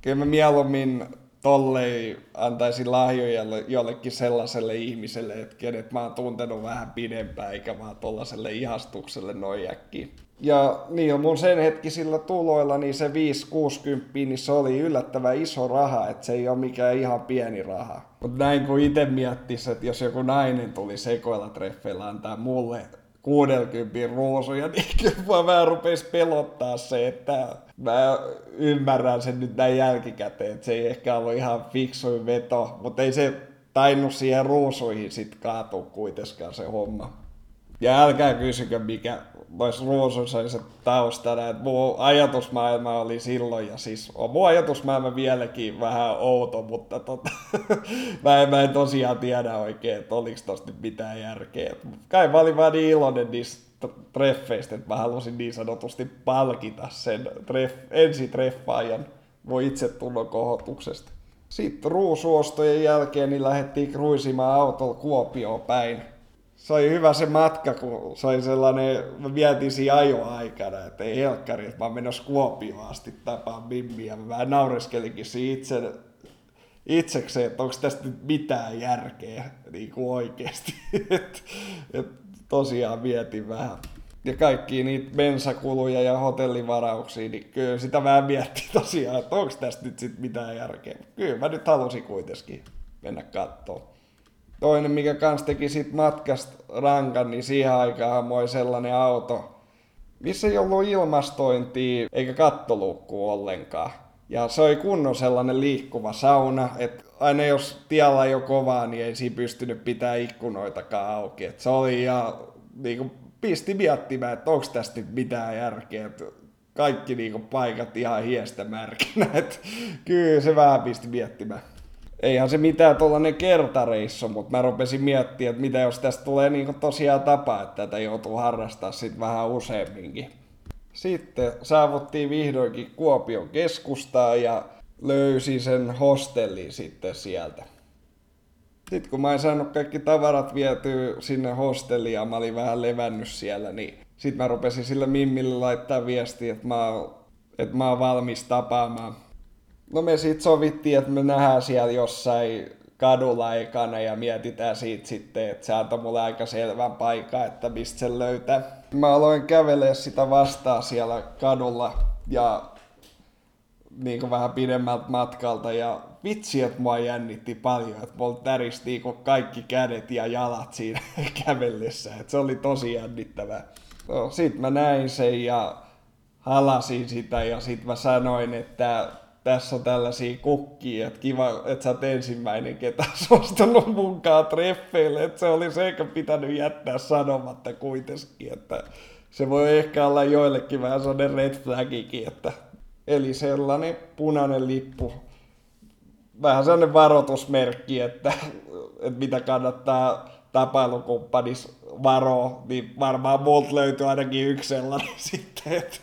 B: kyllä mä mieluummin tollei antaisi lahjoja jollekin sellaiselle ihmiselle, että kenet mä oon tuntenut vähän pidempään, eikä vaan tollaselle ihastukselle noin. Ja niin mun sen hetkisillä tuloilla, niin se 5-60, niin se oli yllättävän iso raha, että se ei ole mikään ihan pieni raha. Mutta näin kun itse miettisi, että jos joku nainen tuli sekoilla treffeillä antaa mulle 60 ruusuja, niin kyllä vähän rupesi pelottaa se, että mä ymmärrän sen nyt näin jälkikäteen, että se ei ehkä ollut ihan fiksuin veto, mutta ei se tainnut siihen ruusuihin sit kaatua kuitenkaan se homma. Ja älkää kysykö, mikä noissa ruusuissa taustana, että mun ajatusmaailma oli silloin, ja siis on mun ajatusmaailma vieläkin vähän outo, mutta tota, mä, en, mä en tosiaan tiedä oikein, että oliko tosta nyt mitään järkeä. Kai mä olin vaan niin iloinen niistä treffeistä, että mä halusin niin sanotusti palkita sen treff, ensitreffaajan voi itse tunnon kohotuksesta. Sitten ruusuostojen jälkeen niin lähdettiin kruisimaan autolla Kuopioon päin se oli hyvä se matka, kun se oli sellainen, mä vietin siinä ajoaikana, että ei helkkari, että mä oon menossa Kuopioon asti tapaan Mimmiä. Mä vähän naureskelinkin itse, itsekseen, että onko tästä nyt mitään järkeä niin kuin oikeasti. et, et tosiaan mietin vähän. Ja kaikki niitä bensakuluja ja hotellivarauksia, niin kyllä sitä vähän miettii tosiaan, että onko tästä nyt sit mitään järkeä. Kyllä mä nyt halusin kuitenkin mennä katsomaan toinen, mikä kans teki sit matkasta rankan, niin siihen aikaan moi sellainen auto, missä ei ollut ilmastointia eikä kattolukku ollenkaan. Ja se oli kunnon sellainen liikkuva sauna, että aina jos tiellä jo kovaa, niin ei siinä pystynyt pitää ikkunoitakaan auki. Et se oli ja niin kuin, pisti miettimään, että onko tästä nyt mitään järkeä. Et kaikki niin kuin, paikat ihan hiestä märkinä. Et kyllä se vähän pisti miettimään eihän se mitään tuollainen kertareissu, mutta mä rupesin miettimään, että mitä jos tästä tulee niin tosiaan tapa, että tätä joutuu harrastaa sitten vähän useamminkin. Sitten saavuttiin vihdoinkin Kuopion keskustaan ja löysin sen hostellin sitten sieltä. Sitten kun mä en saanut kaikki tavarat vietyä sinne hostelliin ja mä olin vähän levännyt siellä, niin sitten mä rupesin sille Mimmille laittaa viestiä, että mä, oon, että mä oon valmis tapaamaan No me sitten sovittiin, että me nähdään siellä jossain kadulla ekana ja mietitään siitä sitten, että se antoi mulle aika selvän paikan, että mistä se löytää. Mä aloin kävelee sitä vastaan siellä kadulla ja niin kuin vähän pidemmältä matkalta ja vitsi, että mua jännitti paljon, että mulla täristi niin kaikki kädet ja jalat siinä kävellessä, että se oli tosi jännittävää. No, sitten mä näin sen ja halasin sitä ja sitten mä sanoin, että tässä on tällaisia kukkia, että kiva, että sä oot ensimmäinen, ketä suostunut munkaan treffeille, että se oli sekä pitänyt jättää sanomatta kuitenkin, että se voi ehkä olla joillekin vähän sellainen red flagikin, että eli sellainen punainen lippu, vähän sellainen varoitusmerkki, että, että mitä kannattaa tapailukumppanis varoa, niin varmaan multa löytyy ainakin yksi sellainen sitten, että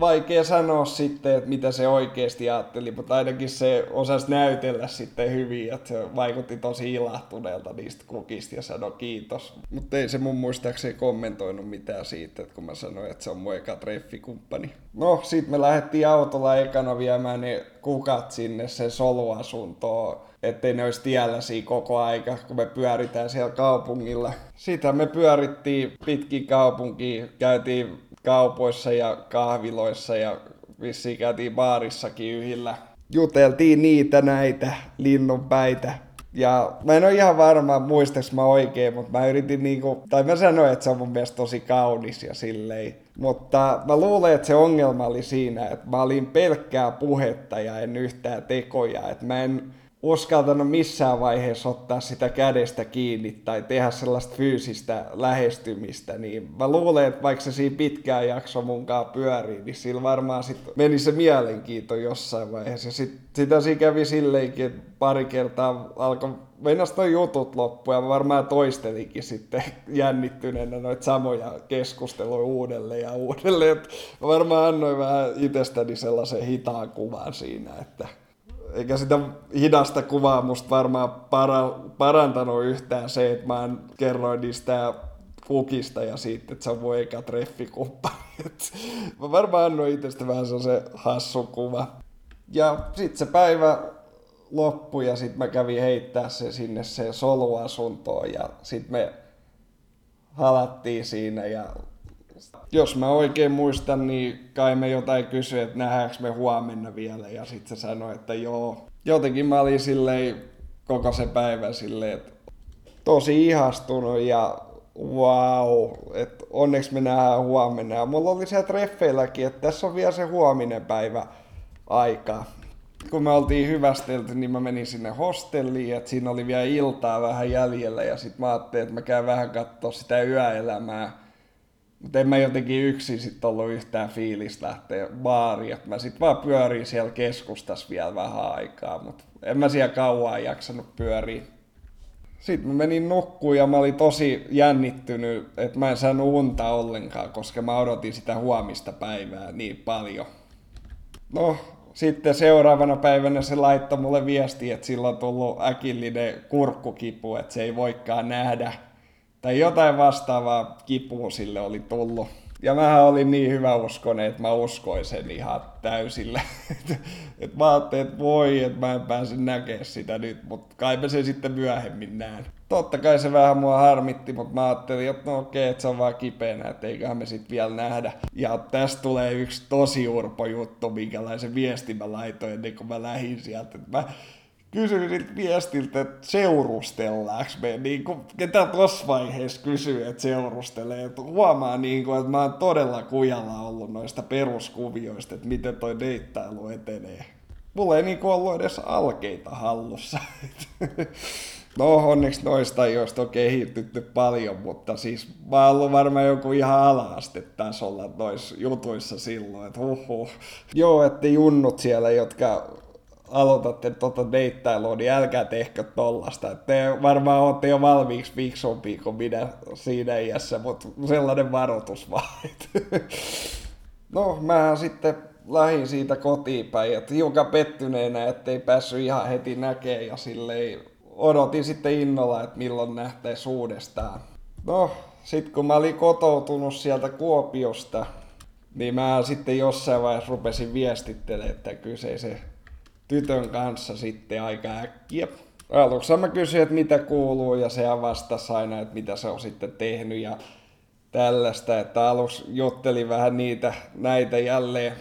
B: vaikea sanoa sitten, että mitä se oikeasti ajatteli, mutta ainakin se osasi näytellä sitten hyvin, että se vaikutti tosi ilahtuneelta niistä kukista ja sanoi kiitos. Mutta ei se mun muistaakseni kommentoinut mitään siitä, että kun mä sanoin, että se on mun eka treffikumppani. No, sit me lähdettiin autolla ekana viemään ne kukat sinne sen soluasuntoon ettei ne olisi tiellä siinä koko aika, kun me pyöritään siellä kaupungilla. Sitä me pyörittiin pitkin kaupunkiin, käytiin kaupoissa ja kahviloissa ja vissiin käytiin baarissakin yhillä. Juteltiin niitä näitä linnunpäitä. Ja mä en ole ihan varma, muistaks mä oikein, mutta mä yritin niinku, tai mä sanoin, että se on mun mielestä tosi kaunis ja silleen. Mutta mä luulen, että se ongelma oli siinä, että mä olin pelkkää puhetta ja en yhtään tekoja. Että mä en, uskaltanut missään vaiheessa ottaa sitä kädestä kiinni tai tehdä sellaista fyysistä lähestymistä, niin mä luulen, että vaikka se siinä pitkään jakso munkaan pyörii, niin sillä varmaan sit meni se mielenkiinto jossain vaiheessa. Ja sit, sitä siinä kävi silleenkin, että pari kertaa alkoi mennä toi jutut loppu ja varmaan toistelinkin sitten jännittyneenä noita samoja keskusteluja uudelleen ja uudelleen. Et varmaan annoin vähän itsestäni sellaisen hitaan kuvan siinä, että eikä sitä hidasta kuvaa musta varmaan para, parantanut yhtään se, että mä kerroin niistä pukista ja siitä, että se on mun eka treffikumppani. Mä varmaan annoin itsestä vähän se hassu kuva. Ja sitten se päivä loppui ja sitten mä kävin heittää se sinne se soluasuntoon ja sitten me halattiin siinä ja jos mä oikein muistan, niin kai me jotain kysyi, että nähdäänkö me huomenna vielä ja sitten se sanoi, että joo. Jotenkin mä olin silleen koko se päivä silleen, että tosi ihastunut ja wow, että onneksi me nähdään huomenna. Ja mulla oli siellä treffeilläkin, että tässä on vielä se huominen päivä aika. Kun me oltiin hyvästelty, niin mä menin sinne hostelliin, että siinä oli vielä iltaa vähän jäljellä ja sitten mä ajattelin, että mä käyn vähän katsoa sitä yöelämää. Mutta en mä jotenkin yksin sitten ollut yhtään fiilistä lähteä baariin, että mä sitten vaan pyörin siellä keskustassa vielä vähän aikaa, mutta en mä siellä kauan jaksanut pyöriä. Sitten mä menin nukkuun ja mä olin tosi jännittynyt, että mä en saanut unta ollenkaan, koska mä odotin sitä huomista päivää niin paljon. No, sitten seuraavana päivänä se laittoi mulle viesti, että sillä on tullut äkillinen kurkkukipu, että se ei voikaan nähdä. Tai jotain vastaavaa kipua sille oli tullut. Ja mä olin niin hyvä uskonen, että mä uskoin sen ihan täysillä. et mä ajattelin, että voi, että mä en pääse näkemään sitä nyt, mutta kai mä sen sitten myöhemmin näen. Totta kai se vähän mua harmitti, mutta mä ajattelin, että no okei, että se on vaan kipeänä, että eiköhän me sitten vielä nähdä. Ja tästä tulee yksi tosi urpo juttu, minkälaisen viestin mä laitoin ennen kuin mä lähdin sieltä. Mä kysyin siltä viestiltä, että seurustellaanko me, niin kuin, ketä tuossa vaiheessa kysyy, että seurustelee, että huomaa niin kuin, että mä oon todella kujalla ollut noista peruskuvioista, että miten toi deittailu etenee. Mulla ei niin kuin ollut edes alkeita hallussa. No onneksi noista ajoista on kehitytty paljon, mutta siis mä oon ollut varmaan joku ihan ala-astetasolla noissa jutuissa silloin, että huhhuh. Joo, että junnut siellä, jotka aloitatte tuota deittailua, niin älkää tehkö tollasta. Te varmaan olette jo valmiiksi fiksumpia kuin minä siinä iässä, mutta sellainen varoitus vaan. no, mä sitten lähin siitä kotiin päin, että hiukan pettyneenä, ettei päässyt ihan heti näkemään ja silleen odotin sitten innolla, että milloin nähtäisiin uudestaan. No, sitten kun mä olin kotoutunut sieltä Kuopiosta, niin mä sitten jossain vaiheessa rupesin viestittelemään, että kyseisen tytön kanssa sitten aika äkkiä. Aluksi mä kysyin, että mitä kuuluu ja se vastasi aina, että mitä se on sitten tehnyt ja tällaista, että aluksi jutteli vähän niitä, näitä jälleen.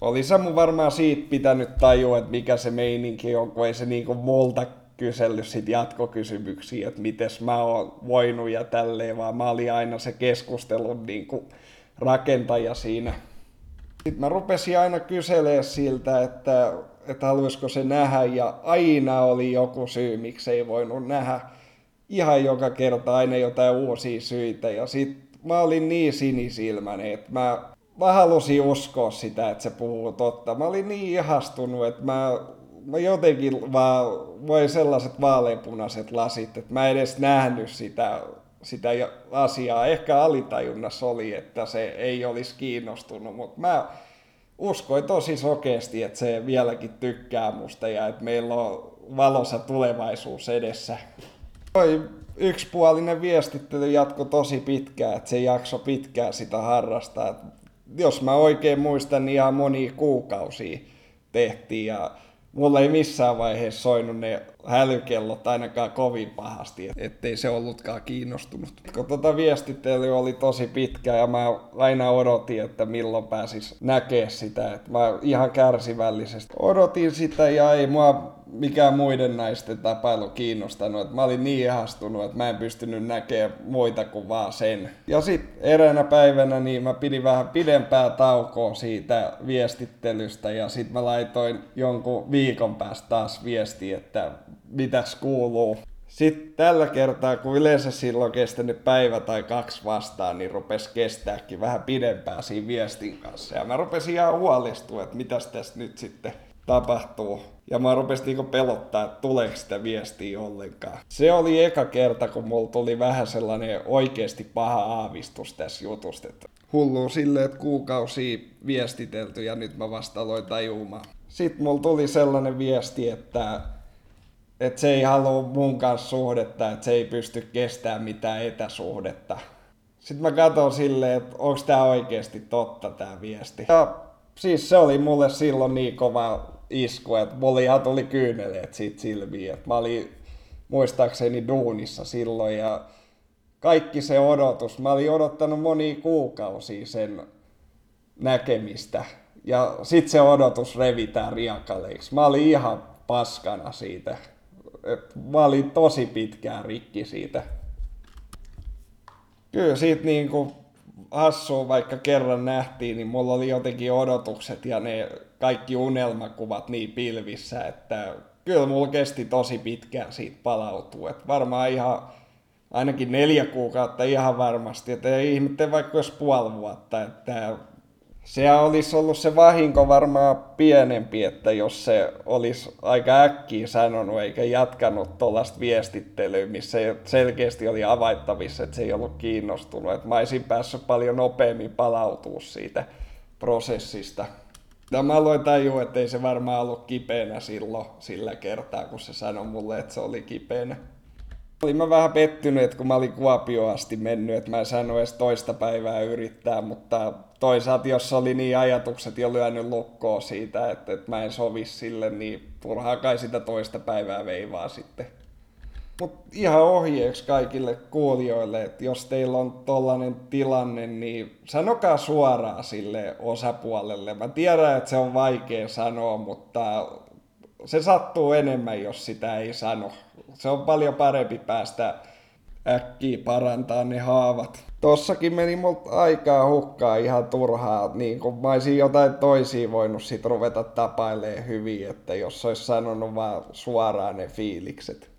B: Oli se mun varmaan siitä pitänyt tajua, että mikä se meininki on, kun ei se niinku multa kysellyt sit jatkokysymyksiä, että miten mä oon voinut ja tälleen, vaan mä olin aina se keskustelun niinku rakentaja siinä sitten mä rupesin aina kyselemään siltä, että, että haluaisiko se nähdä, ja aina oli joku syy, miksi ei voinut nähdä. Ihan joka kerta aina jotain uusia syitä, ja sitten mä olin niin sinisilmäinen, että mä, mä halusin uskoa sitä, että se puhuu totta. Mä olin niin ihastunut, että mä, mä jotenkin vaan voi sellaiset vaaleanpunaiset lasit, että mä en edes nähnyt sitä sitä asiaa. Ehkä alitajunnassa oli, että se ei olisi kiinnostunut, mutta mä uskoin tosi sokeasti, että se vieläkin tykkää musta ja että meillä on valossa tulevaisuus edessä. Toi yksipuolinen viestittely jatko tosi pitkään, että se jakso pitkään sitä harrastaa. Jos mä oikein muistan, niin ihan monia kuukausia tehtiin ja mulla ei missään vaiheessa soinut ne hälykellot ainakaan kovin pahasti, ettei se ollutkaan kiinnostunut. Kun tota viestittely oli tosi pitkä ja mä aina odotin, että milloin pääsis näkee sitä, että mä ihan kärsivällisesti odotin sitä ja ei mua mikään muiden naisten tapailu kiinnostanut. Että mä olin niin ihastunut, että mä en pystynyt näkemään muita kuin vaan sen. Ja sitten eräänä päivänä niin mä pidin vähän pidempää taukoa siitä viestittelystä ja sitten mä laitoin jonkun viikon päästä taas viesti, että mitäs kuuluu. Sitten tällä kertaa, kun yleensä silloin kestänyt päivä tai kaksi vastaan, niin rupes kestääkin vähän pidempää siinä viestin kanssa. Ja mä rupesin ihan huolestua, että mitäs tässä nyt sitten tapahtuu. Ja mä rupesin niinku pelottaa, että tuleeko sitä viestiä ollenkaan. Se oli eka kerta, kun mulla tuli vähän sellainen oikeasti paha aavistus tässä jutusta. Että hullu silleen, että kuukausia viestitelty ja nyt mä vasta aloin tajumaan. Sitten mulla tuli sellainen viesti, että että se ei halua mun kanssa suhdetta, että se ei pysty kestämään mitään etäsuhdetta. Sitten mä katson silleen, että onko tämä oikeasti totta tämä viesti. Ja siis se oli mulle silloin niin kova isku, että mulla ihan tuli kyyneleet siitä silmiin. Että mä olin muistaakseni duunissa silloin ja kaikki se odotus, mä olin odottanut monia kuukausia sen näkemistä. Ja sit se odotus revitään riakaleiksi. Mä olin ihan paskana siitä. Et mä olin tosi pitkään rikki siitä. Kyllä siitä niinku hassua vaikka kerran nähtiin, niin mulla oli jotenkin odotukset ja ne kaikki unelmakuvat niin pilvissä, että kyllä mulla kesti tosi pitkään siitä palautua. Et varmaan ihan ainakin neljä kuukautta ihan varmasti, että ei ihmettä vaikka jos puoli vuotta, että se olisi ollut se vahinko varmaan pienempi, että jos se olisi aika äkkiä sanonut eikä jatkanut tuollaista viestittelyä, missä selkeästi oli avaittavissa, että se ei ollut kiinnostunut. Että mä olisin päässyt paljon nopeammin palautua siitä prosessista. Ja mä aloin tajua, että ei se varmaan ollut kipeänä silloin sillä kertaa, kun se sanoi mulle, että se oli kipeänä. Olin mä vähän pettynyt, että kun mä olin Kuopio asti mennyt, että mä en saanut edes toista päivää yrittää, mutta toisaalta jos oli niin ajatukset jo lyönyt lukkoa siitä, että, että mä en sovi sille, niin turhaa kai sitä toista päivää veivaa sitten. Mutta ihan ohjeeksi kaikille kuulijoille, että jos teillä on tollanen tilanne, niin sanokaa suoraan sille osapuolelle. Mä tiedän, että se on vaikea sanoa, mutta se sattuu enemmän, jos sitä ei sano. Se on paljon parempi päästä äkkiä parantaa ne haavat. Tossakin meni multa aikaa hukkaa ihan turhaa, niin kun mä olisin jotain toisia voinut sit ruveta tapailee hyvin, että jos olisi sanonut vaan suoraan ne fiilikset.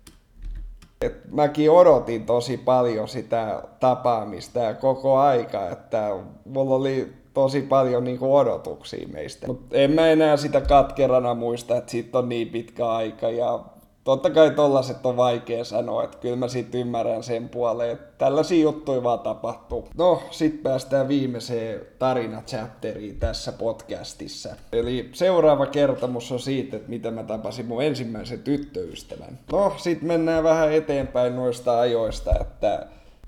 B: Et mäkin odotin tosi paljon sitä tapaamista ja koko aika, että mulla oli tosi paljon niinku odotuksia meistä. Mutta en mä enää sitä katkerana muista, että siitä on niin pitkä aika ja totta kai tollaset on vaikea sanoa, että kyllä mä sit ymmärrän sen puoleen, että tällaisia juttuja vaan tapahtuu. No, sit päästään viimeiseen tarinachapteriin tässä podcastissa. Eli seuraava kertomus on siitä, että miten mä tapasin mun ensimmäisen tyttöystävän. No, sit mennään vähän eteenpäin noista ajoista, että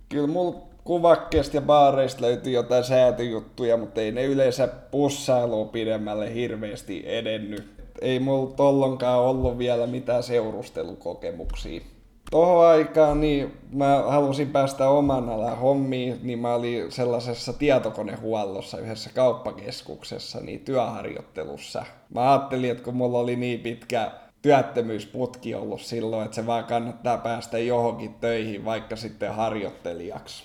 B: kyllä mulla kuvakkeesta ja baareista löytyy jotain säätöjuttuja, mutta ei ne yleensä pussailuun pidemmälle hirveästi edennyt ei mulla tollonkaan ollut vielä mitään seurustelukokemuksia. Tohon aikaan niin mä halusin päästä oman alan hommiin, niin mä olin sellaisessa tietokonehuollossa yhdessä kauppakeskuksessa niin työharjoittelussa. Mä ajattelin, että kun mulla oli niin pitkä työttömyysputki ollut silloin, että se vaan kannattaa päästä johonkin töihin vaikka sitten harjoittelijaksi.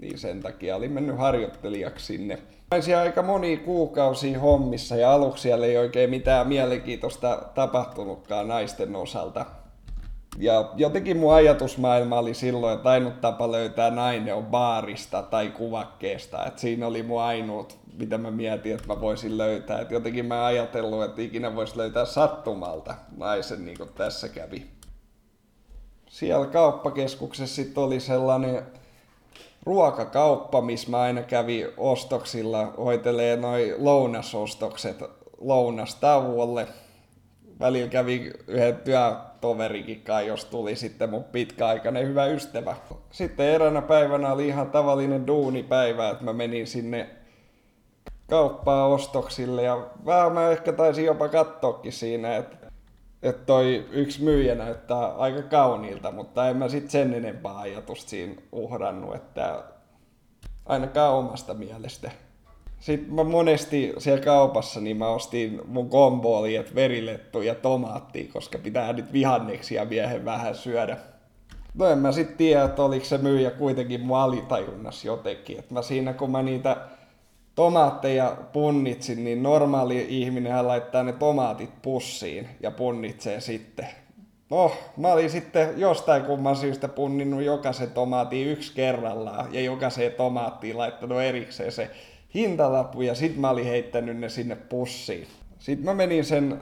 B: Niin sen takia olin mennyt harjoittelijaksi sinne Olisin aika moni kuukausi hommissa ja aluksi siellä ei oikein mitään mielenkiintoista tapahtunutkaan naisten osalta. Ja jotenkin mun ajatusmaailma oli silloin, että ainut tapa löytää nainen on baarista tai kuvakkeesta. Et siinä oli mun ainut, mitä mä mietin, että mä voisin löytää. Et jotenkin mä ajatellut, että ikinä voisi löytää sattumalta naisen, niin kuin tässä kävi. Siellä kauppakeskuksessa sitten oli sellainen ruokakauppa, missä mä aina kävin ostoksilla, hoitelee noin lounasostokset lounastauolle. Välillä kävi yhden työtoverikin kai, jos tuli sitten mun pitkäaikainen hyvä ystävä. Sitten eräänä päivänä oli ihan tavallinen duunipäivä, että mä menin sinne kauppaa ostoksille ja vähän mä ehkä taisin jopa katsoakin siinä, että että toi yksi myyjä näyttää aika kauniilta, mutta en mä sit sen enempää ajatusta siinä uhrannut, että ainakaan omasta mielestä. Sitten mä monesti siellä kaupassa, niin mä ostin mun kombo että verilettu ja tomaatti, koska pitää nyt vihanneksia miehen vähän syödä. No en mä sit tiedä, että oliko se myyjä kuitenkin mun alitajunnas jotenkin. Et mä siinä kun mä niitä tomaatteja punnitsin, niin normaali ihminen laittaa ne tomaatit pussiin ja punnitsee sitten. No, mä olin sitten jostain kumman syystä punninnut jokaisen tomaatin yksi kerrallaan ja jokaiseen tomaattiin laittanut erikseen se hintalappu ja sit mä olin heittänyt ne sinne pussiin. Sitten mä menin sen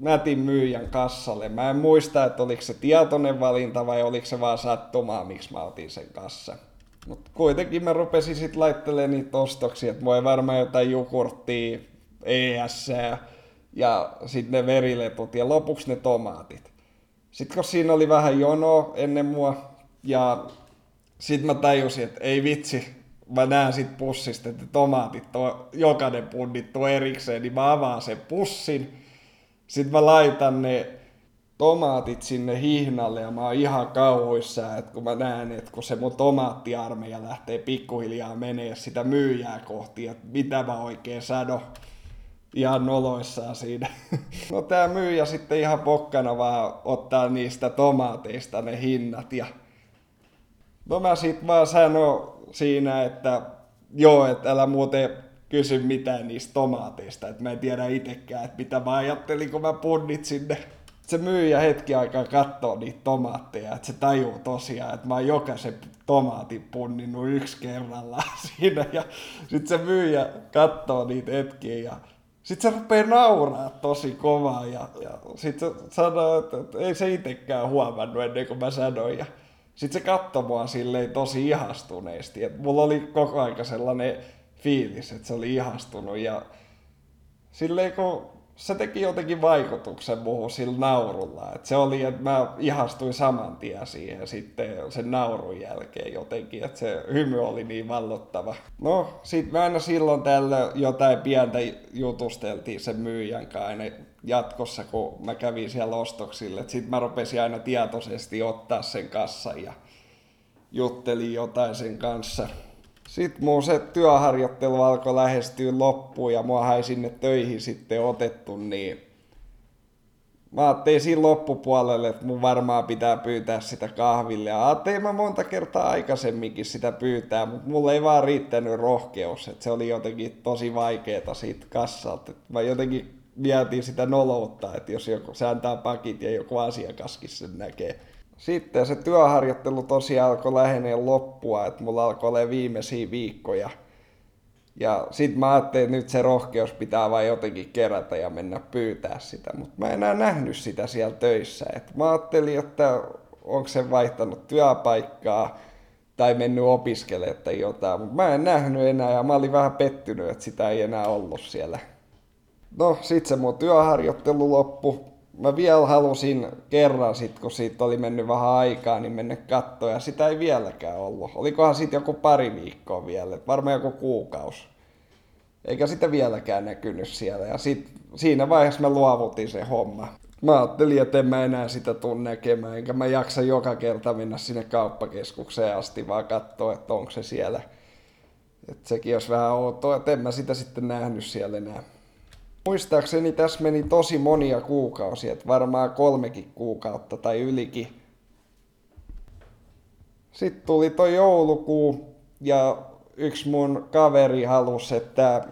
B: nätin myyjän kassalle. Mä en muista, että oliko se tietoinen valinta vai oliko se vaan sattumaa, miksi mä otin sen kassan. Mutta kuitenkin mä rupesin sitten laittelemaan niitä ostoksia, että voi varmaan jotain jukurttia, ES ja sitten ne veriletut ja lopuksi ne tomaatit. Sitten kun siinä oli vähän jono ennen mua, ja sitten mä tajusin, että ei vitsi, mä näen sit pussista, että tomaatit on jokainen punnittu erikseen, niin mä avaan sen pussin. Sitten mä laitan ne tomaatit sinne hihnalle ja mä oon ihan kauhuissa, että kun mä näen, että kun se mun tomaattiarmeija lähtee pikkuhiljaa menee sitä myyjää kohti, että mitä mä oikein sano ihan noloissaan siinä. No tää myyjä sitten ihan pokkana vaan ottaa niistä tomaateista ne hinnat ja No mä sit vaan sanon siinä, että joo, että älä muuten kysy mitään niistä tomaateista, että mä en tiedä itsekään, että mitä mä ajattelin, kun mä punnit sinne. Se myyjä hetki aikaa katsoo niitä tomaatteja, että se tajuu tosiaan, että mä oon jokaisen tomaatin punninnut yksi kerrallaan siinä. Ja sit se myyjä katsoo niitä hetkiä ja sitten se rupeaa nauraa tosi kovaa ja, ja sitten se sanoo, että, että ei se itsekään huomannut ennen kuin mä sanoin. Ja sitten se katsoi mua silleen tosi ihastuneesti. Et mulla oli koko aika sellainen fiilis, että se oli ihastunut ja silleen kun se teki jotenkin vaikutuksen muuhun sillä naurulla. Et se oli, että mä ihastuin saman tien siihen sitten sen naurun jälkeen jotenkin, että se hymy oli niin vallottava. No, sit mä aina silloin tällä jotain pientä jutusteltiin sen myyjän kanssa jatkossa, kun mä kävin siellä ostoksille. Sitten mä rupesin aina tietoisesti ottaa sen kassan ja juttelin jotain sen kanssa. Sitten mun se työharjoittelu alkoi lähestyä loppuun ja mua ei sinne töihin sitten otettu, niin mä ajattelin siinä loppupuolelle, että mun varmaan pitää pyytää sitä kahville. Ja ajattelin mä monta kertaa aikaisemminkin sitä pyytää, mutta mulla ei vaan riittänyt rohkeus. Että se oli jotenkin tosi vaikeeta siitä kassalta. Et mä jotenkin mietin sitä noloutta, että jos joku, se antaa pakit ja joku asiakaskin sen näkee. Sitten se työharjoittelu tosiaan alkoi lähenee loppua, että mulla alkoi olla viimeisiä viikkoja. Ja sit mä ajattelin, että nyt se rohkeus pitää vain jotenkin kerätä ja mennä pyytää sitä. Mutta mä en enää nähnyt sitä siellä töissä. Et mä ajattelin, että onko se vaihtanut työpaikkaa tai mennyt opiskelemaan tai jotain. Mutta mä en nähnyt enää ja mä olin vähän pettynyt, että sitä ei enää ollut siellä. No sit se mun työharjoittelu loppu mä vielä halusin kerran sit, kun siitä oli mennyt vähän aikaa, niin mennä kattoon ja sitä ei vieläkään ollut. Olikohan siitä joku pari viikkoa vielä, varmaan joku kuukaus. Eikä sitä vieläkään näkynyt siellä ja sit, siinä vaiheessa mä luovutin se homma. Mä ajattelin, että en mä enää sitä tuu näkemään, enkä mä jaksa joka kerta mennä sinne kauppakeskukseen asti vaan katsoa, että onko se siellä. Et sekin olisi vähän outoa, että en mä sitä sitten nähnyt siellä enää. Muistaakseni tässä meni tosi monia kuukausia, että varmaan kolmekin kuukautta tai ylikin. Sitten tuli toi joulukuu ja yksi mun kaveri halusi, että,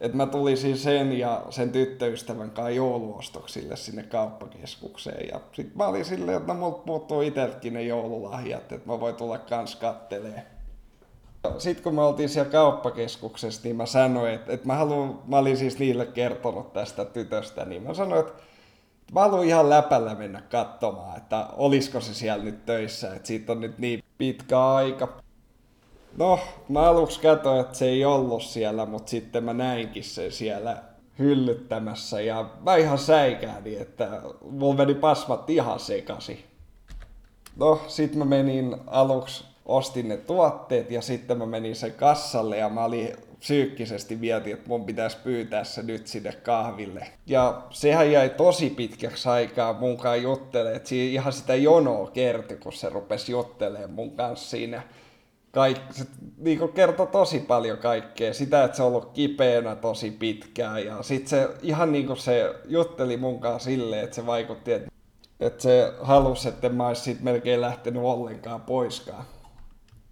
B: että mä tulisin sen ja sen tyttöystävän kanssa jouluostoksille sinne kauppakeskukseen. Ja sit mä olin silleen, että multa puuttuu itseltäkin ne joululahjat, että mä voin tulla kans kattelee sitten kun me oltiin siellä kauppakeskuksessa, niin mä sanoin, että, että mä, haluan, mä olin siis niille kertonut tästä tytöstä, niin mä sanoin, että mä haluan ihan läpällä mennä katsomaan, että olisiko se siellä nyt töissä, että siitä on nyt niin pitkä aika. No, mä aluksi katsoin, että se ei ollut siellä, mutta sitten mä näinkin sen siellä hyllyttämässä ja mä ihan säikäänin, että mulla meni pasmat ihan sekasi. No, sit mä menin aluksi ostin ne tuotteet ja sitten mä menin sen kassalle ja mä olin psyykkisesti mietin, että mun pitäisi pyytää se nyt sinne kahville. Ja sehän jäi tosi pitkäksi aikaa mun kanssa juttelemaan, että siinä ihan sitä jonoa kertyi, kun se rupesi juttelemaan mun kanssa siinä. Kaik, se niin kertoi tosi paljon kaikkea. Sitä, että se on ollut kipeänä tosi pitkään. Ja sitten se ihan niin kuin se jutteli mun kanssa silleen, että se vaikutti, että, että se halusi, että mä olisin melkein lähtenyt ollenkaan poiskaan.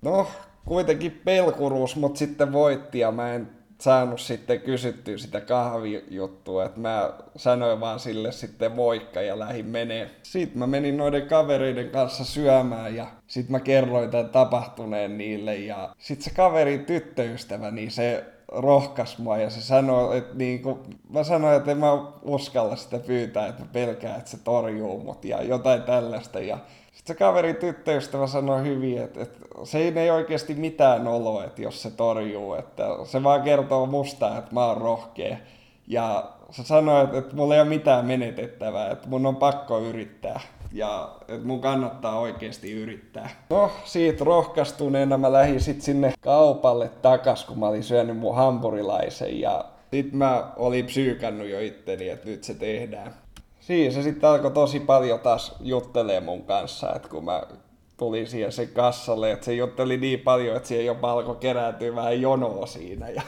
B: No, kuitenkin pelkuruus, mutta sitten voitti ja mä en saanut sitten kysyttyä sitä kahvijuttua, että mä sanoin vaan sille sitten moikka ja lähin menee. Sitten mä menin noiden kavereiden kanssa syömään ja sitten mä kerroin tämän tapahtuneen niille ja sitten se kaverin tyttöystävä, niin se rohkas mua ja se sanoi, että niin kuin, mä sanoin, että en mä uskalla sitä pyytää, että mä pelkään, että se torjuu mut ja jotain tällaista ja sitten se kaveri tyttöystävä sanoi hyvin, että, että se ei oikeasti mitään oloa, että jos se torjuu, että se vaan kertoo musta, että mä oon rohkea. Ja sä sanoit, että mulla ei ole mitään menetettävää, että mun on pakko yrittää ja että mun kannattaa oikeasti yrittää. No, siitä rohkaistuneena mä lähdin sit sinne kaupalle takas, kun mä olin syönyt mun hampurilaisen ja sit mä olin psyykannut jo itteni, että nyt se tehdään. Siinä se sitten alkoi tosi paljon taas juttelee mun kanssa, että kun mä tulin siihen sen kassalle, että se jutteli niin paljon, että siihen jopa alkoi kerääntyä vähän jonoa siinä. Ja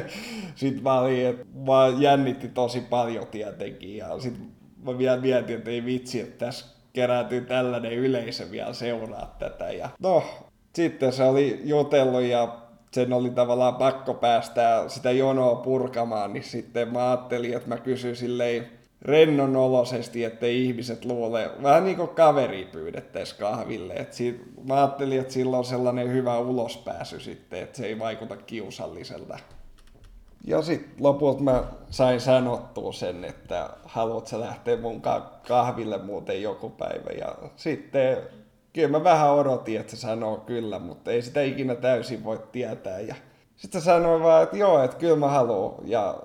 B: sitten mä olin, että mä jännitti tosi paljon tietenkin. Ja sitten mä vielä mietin, että ei vitsi, että tässä kerääntyy tällainen yleisö vielä seuraa tätä. Ja no, sitten se oli jutellut ja sen oli tavallaan pakko päästä sitä jonoa purkamaan, niin sitten mä ajattelin, että mä kysyin silleen rennon ettei ihmiset luule, vähän niin kuin kaveri pyydettäisiin kahville. Et siitä, mä ajattelin, että sillä on sellainen hyvä ulospääsy sitten, että se ei vaikuta kiusalliselta. Ja sitten lopulta mä sain sanottua sen, että haluatko lähteä mun kahville muuten joku päivä. Ja sitten kyllä mä vähän odotin, että se sanoo kyllä, mutta ei sitä ikinä täysin voi tietää. Ja sitten se sanoi vaan, että joo, että kyllä mä haluan. Ja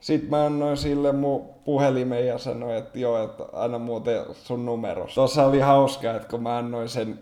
B: sitten mä annoin sille mun puhelimen ja sanoin, että joo, että anna muuten sun numero. Tuossa oli hauskaa, että kun mä annoin sen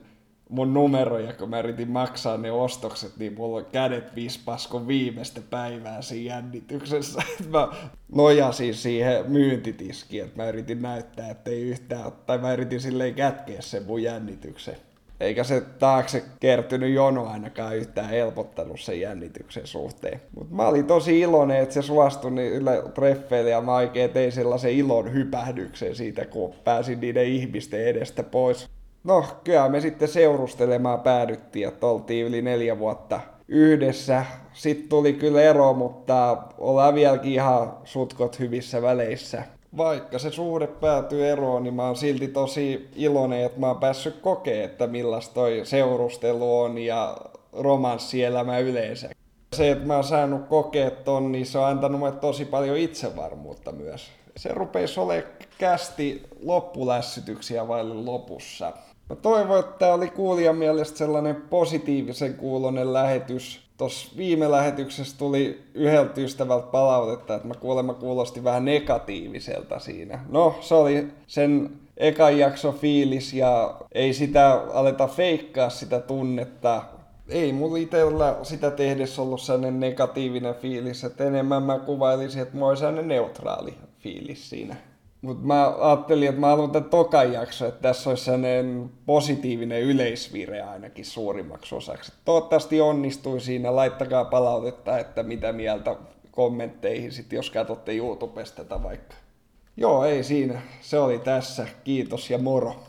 B: mun numeroja, kun mä yritin maksaa ne ostokset, niin mulla kädet vispas kun viimeistä päivää siinä jännityksessä. mä nojasin siihen myyntitiskiin, että mä yritin näyttää, että ei yhtään, tai mä yritin silleen kätkeä sen mun jännityksen. Eikä se taakse kertynyt jono ainakaan yhtään helpottanut sen jännityksen suhteen. Mutta mä olin tosi iloinen, että se suostui niille treffeille ja mä oikein tein sellaisen ilon hypähdyksen siitä, kun pääsin niiden ihmisten edestä pois. No, kyllä me sitten seurustelemaan päädyttiin, että oltiin yli neljä vuotta yhdessä. Sitten tuli kyllä ero, mutta ollaan vieläkin ihan sutkot hyvissä väleissä. Vaikka se suhde päätyy eroon, niin mä oon silti tosi iloinen, että mä oon päässyt kokea, että millaista toi seurustelu on ja romanssielämä yleensä. Se, että mä oon saanut kokea ton, niin se on antanut mulle tosi paljon itsevarmuutta myös. Se rupeisi olemaan kästi loppulässytyksiä vaille lopussa. Mä toivon, että tämä oli kuulijan mielestä sellainen positiivisen kuulonen lähetys. Tuossa viime lähetyksessä tuli yhdeltä ystävältä palautetta, että mä kuulemma kuulosti vähän negatiiviselta siinä. No, se oli sen ekan jakso fiilis ja ei sitä aleta feikkaa sitä tunnetta. Ei mulla itsellä sitä tehdessä ollut sellainen negatiivinen fiilis, että enemmän mä kuvailisin, että oli sellainen neutraali fiilis siinä. Mutta mä ajattelin, että mä haluan tämän tokan jakso, että tässä olisi sellainen positiivinen yleisvire ainakin suurimmaksi osaksi. Toivottavasti onnistui siinä. Laittakaa palautetta, että mitä mieltä kommentteihin, sit jos katsotte YouTubesta tätä vaikka. Joo, ei siinä. Se oli tässä. Kiitos ja moro.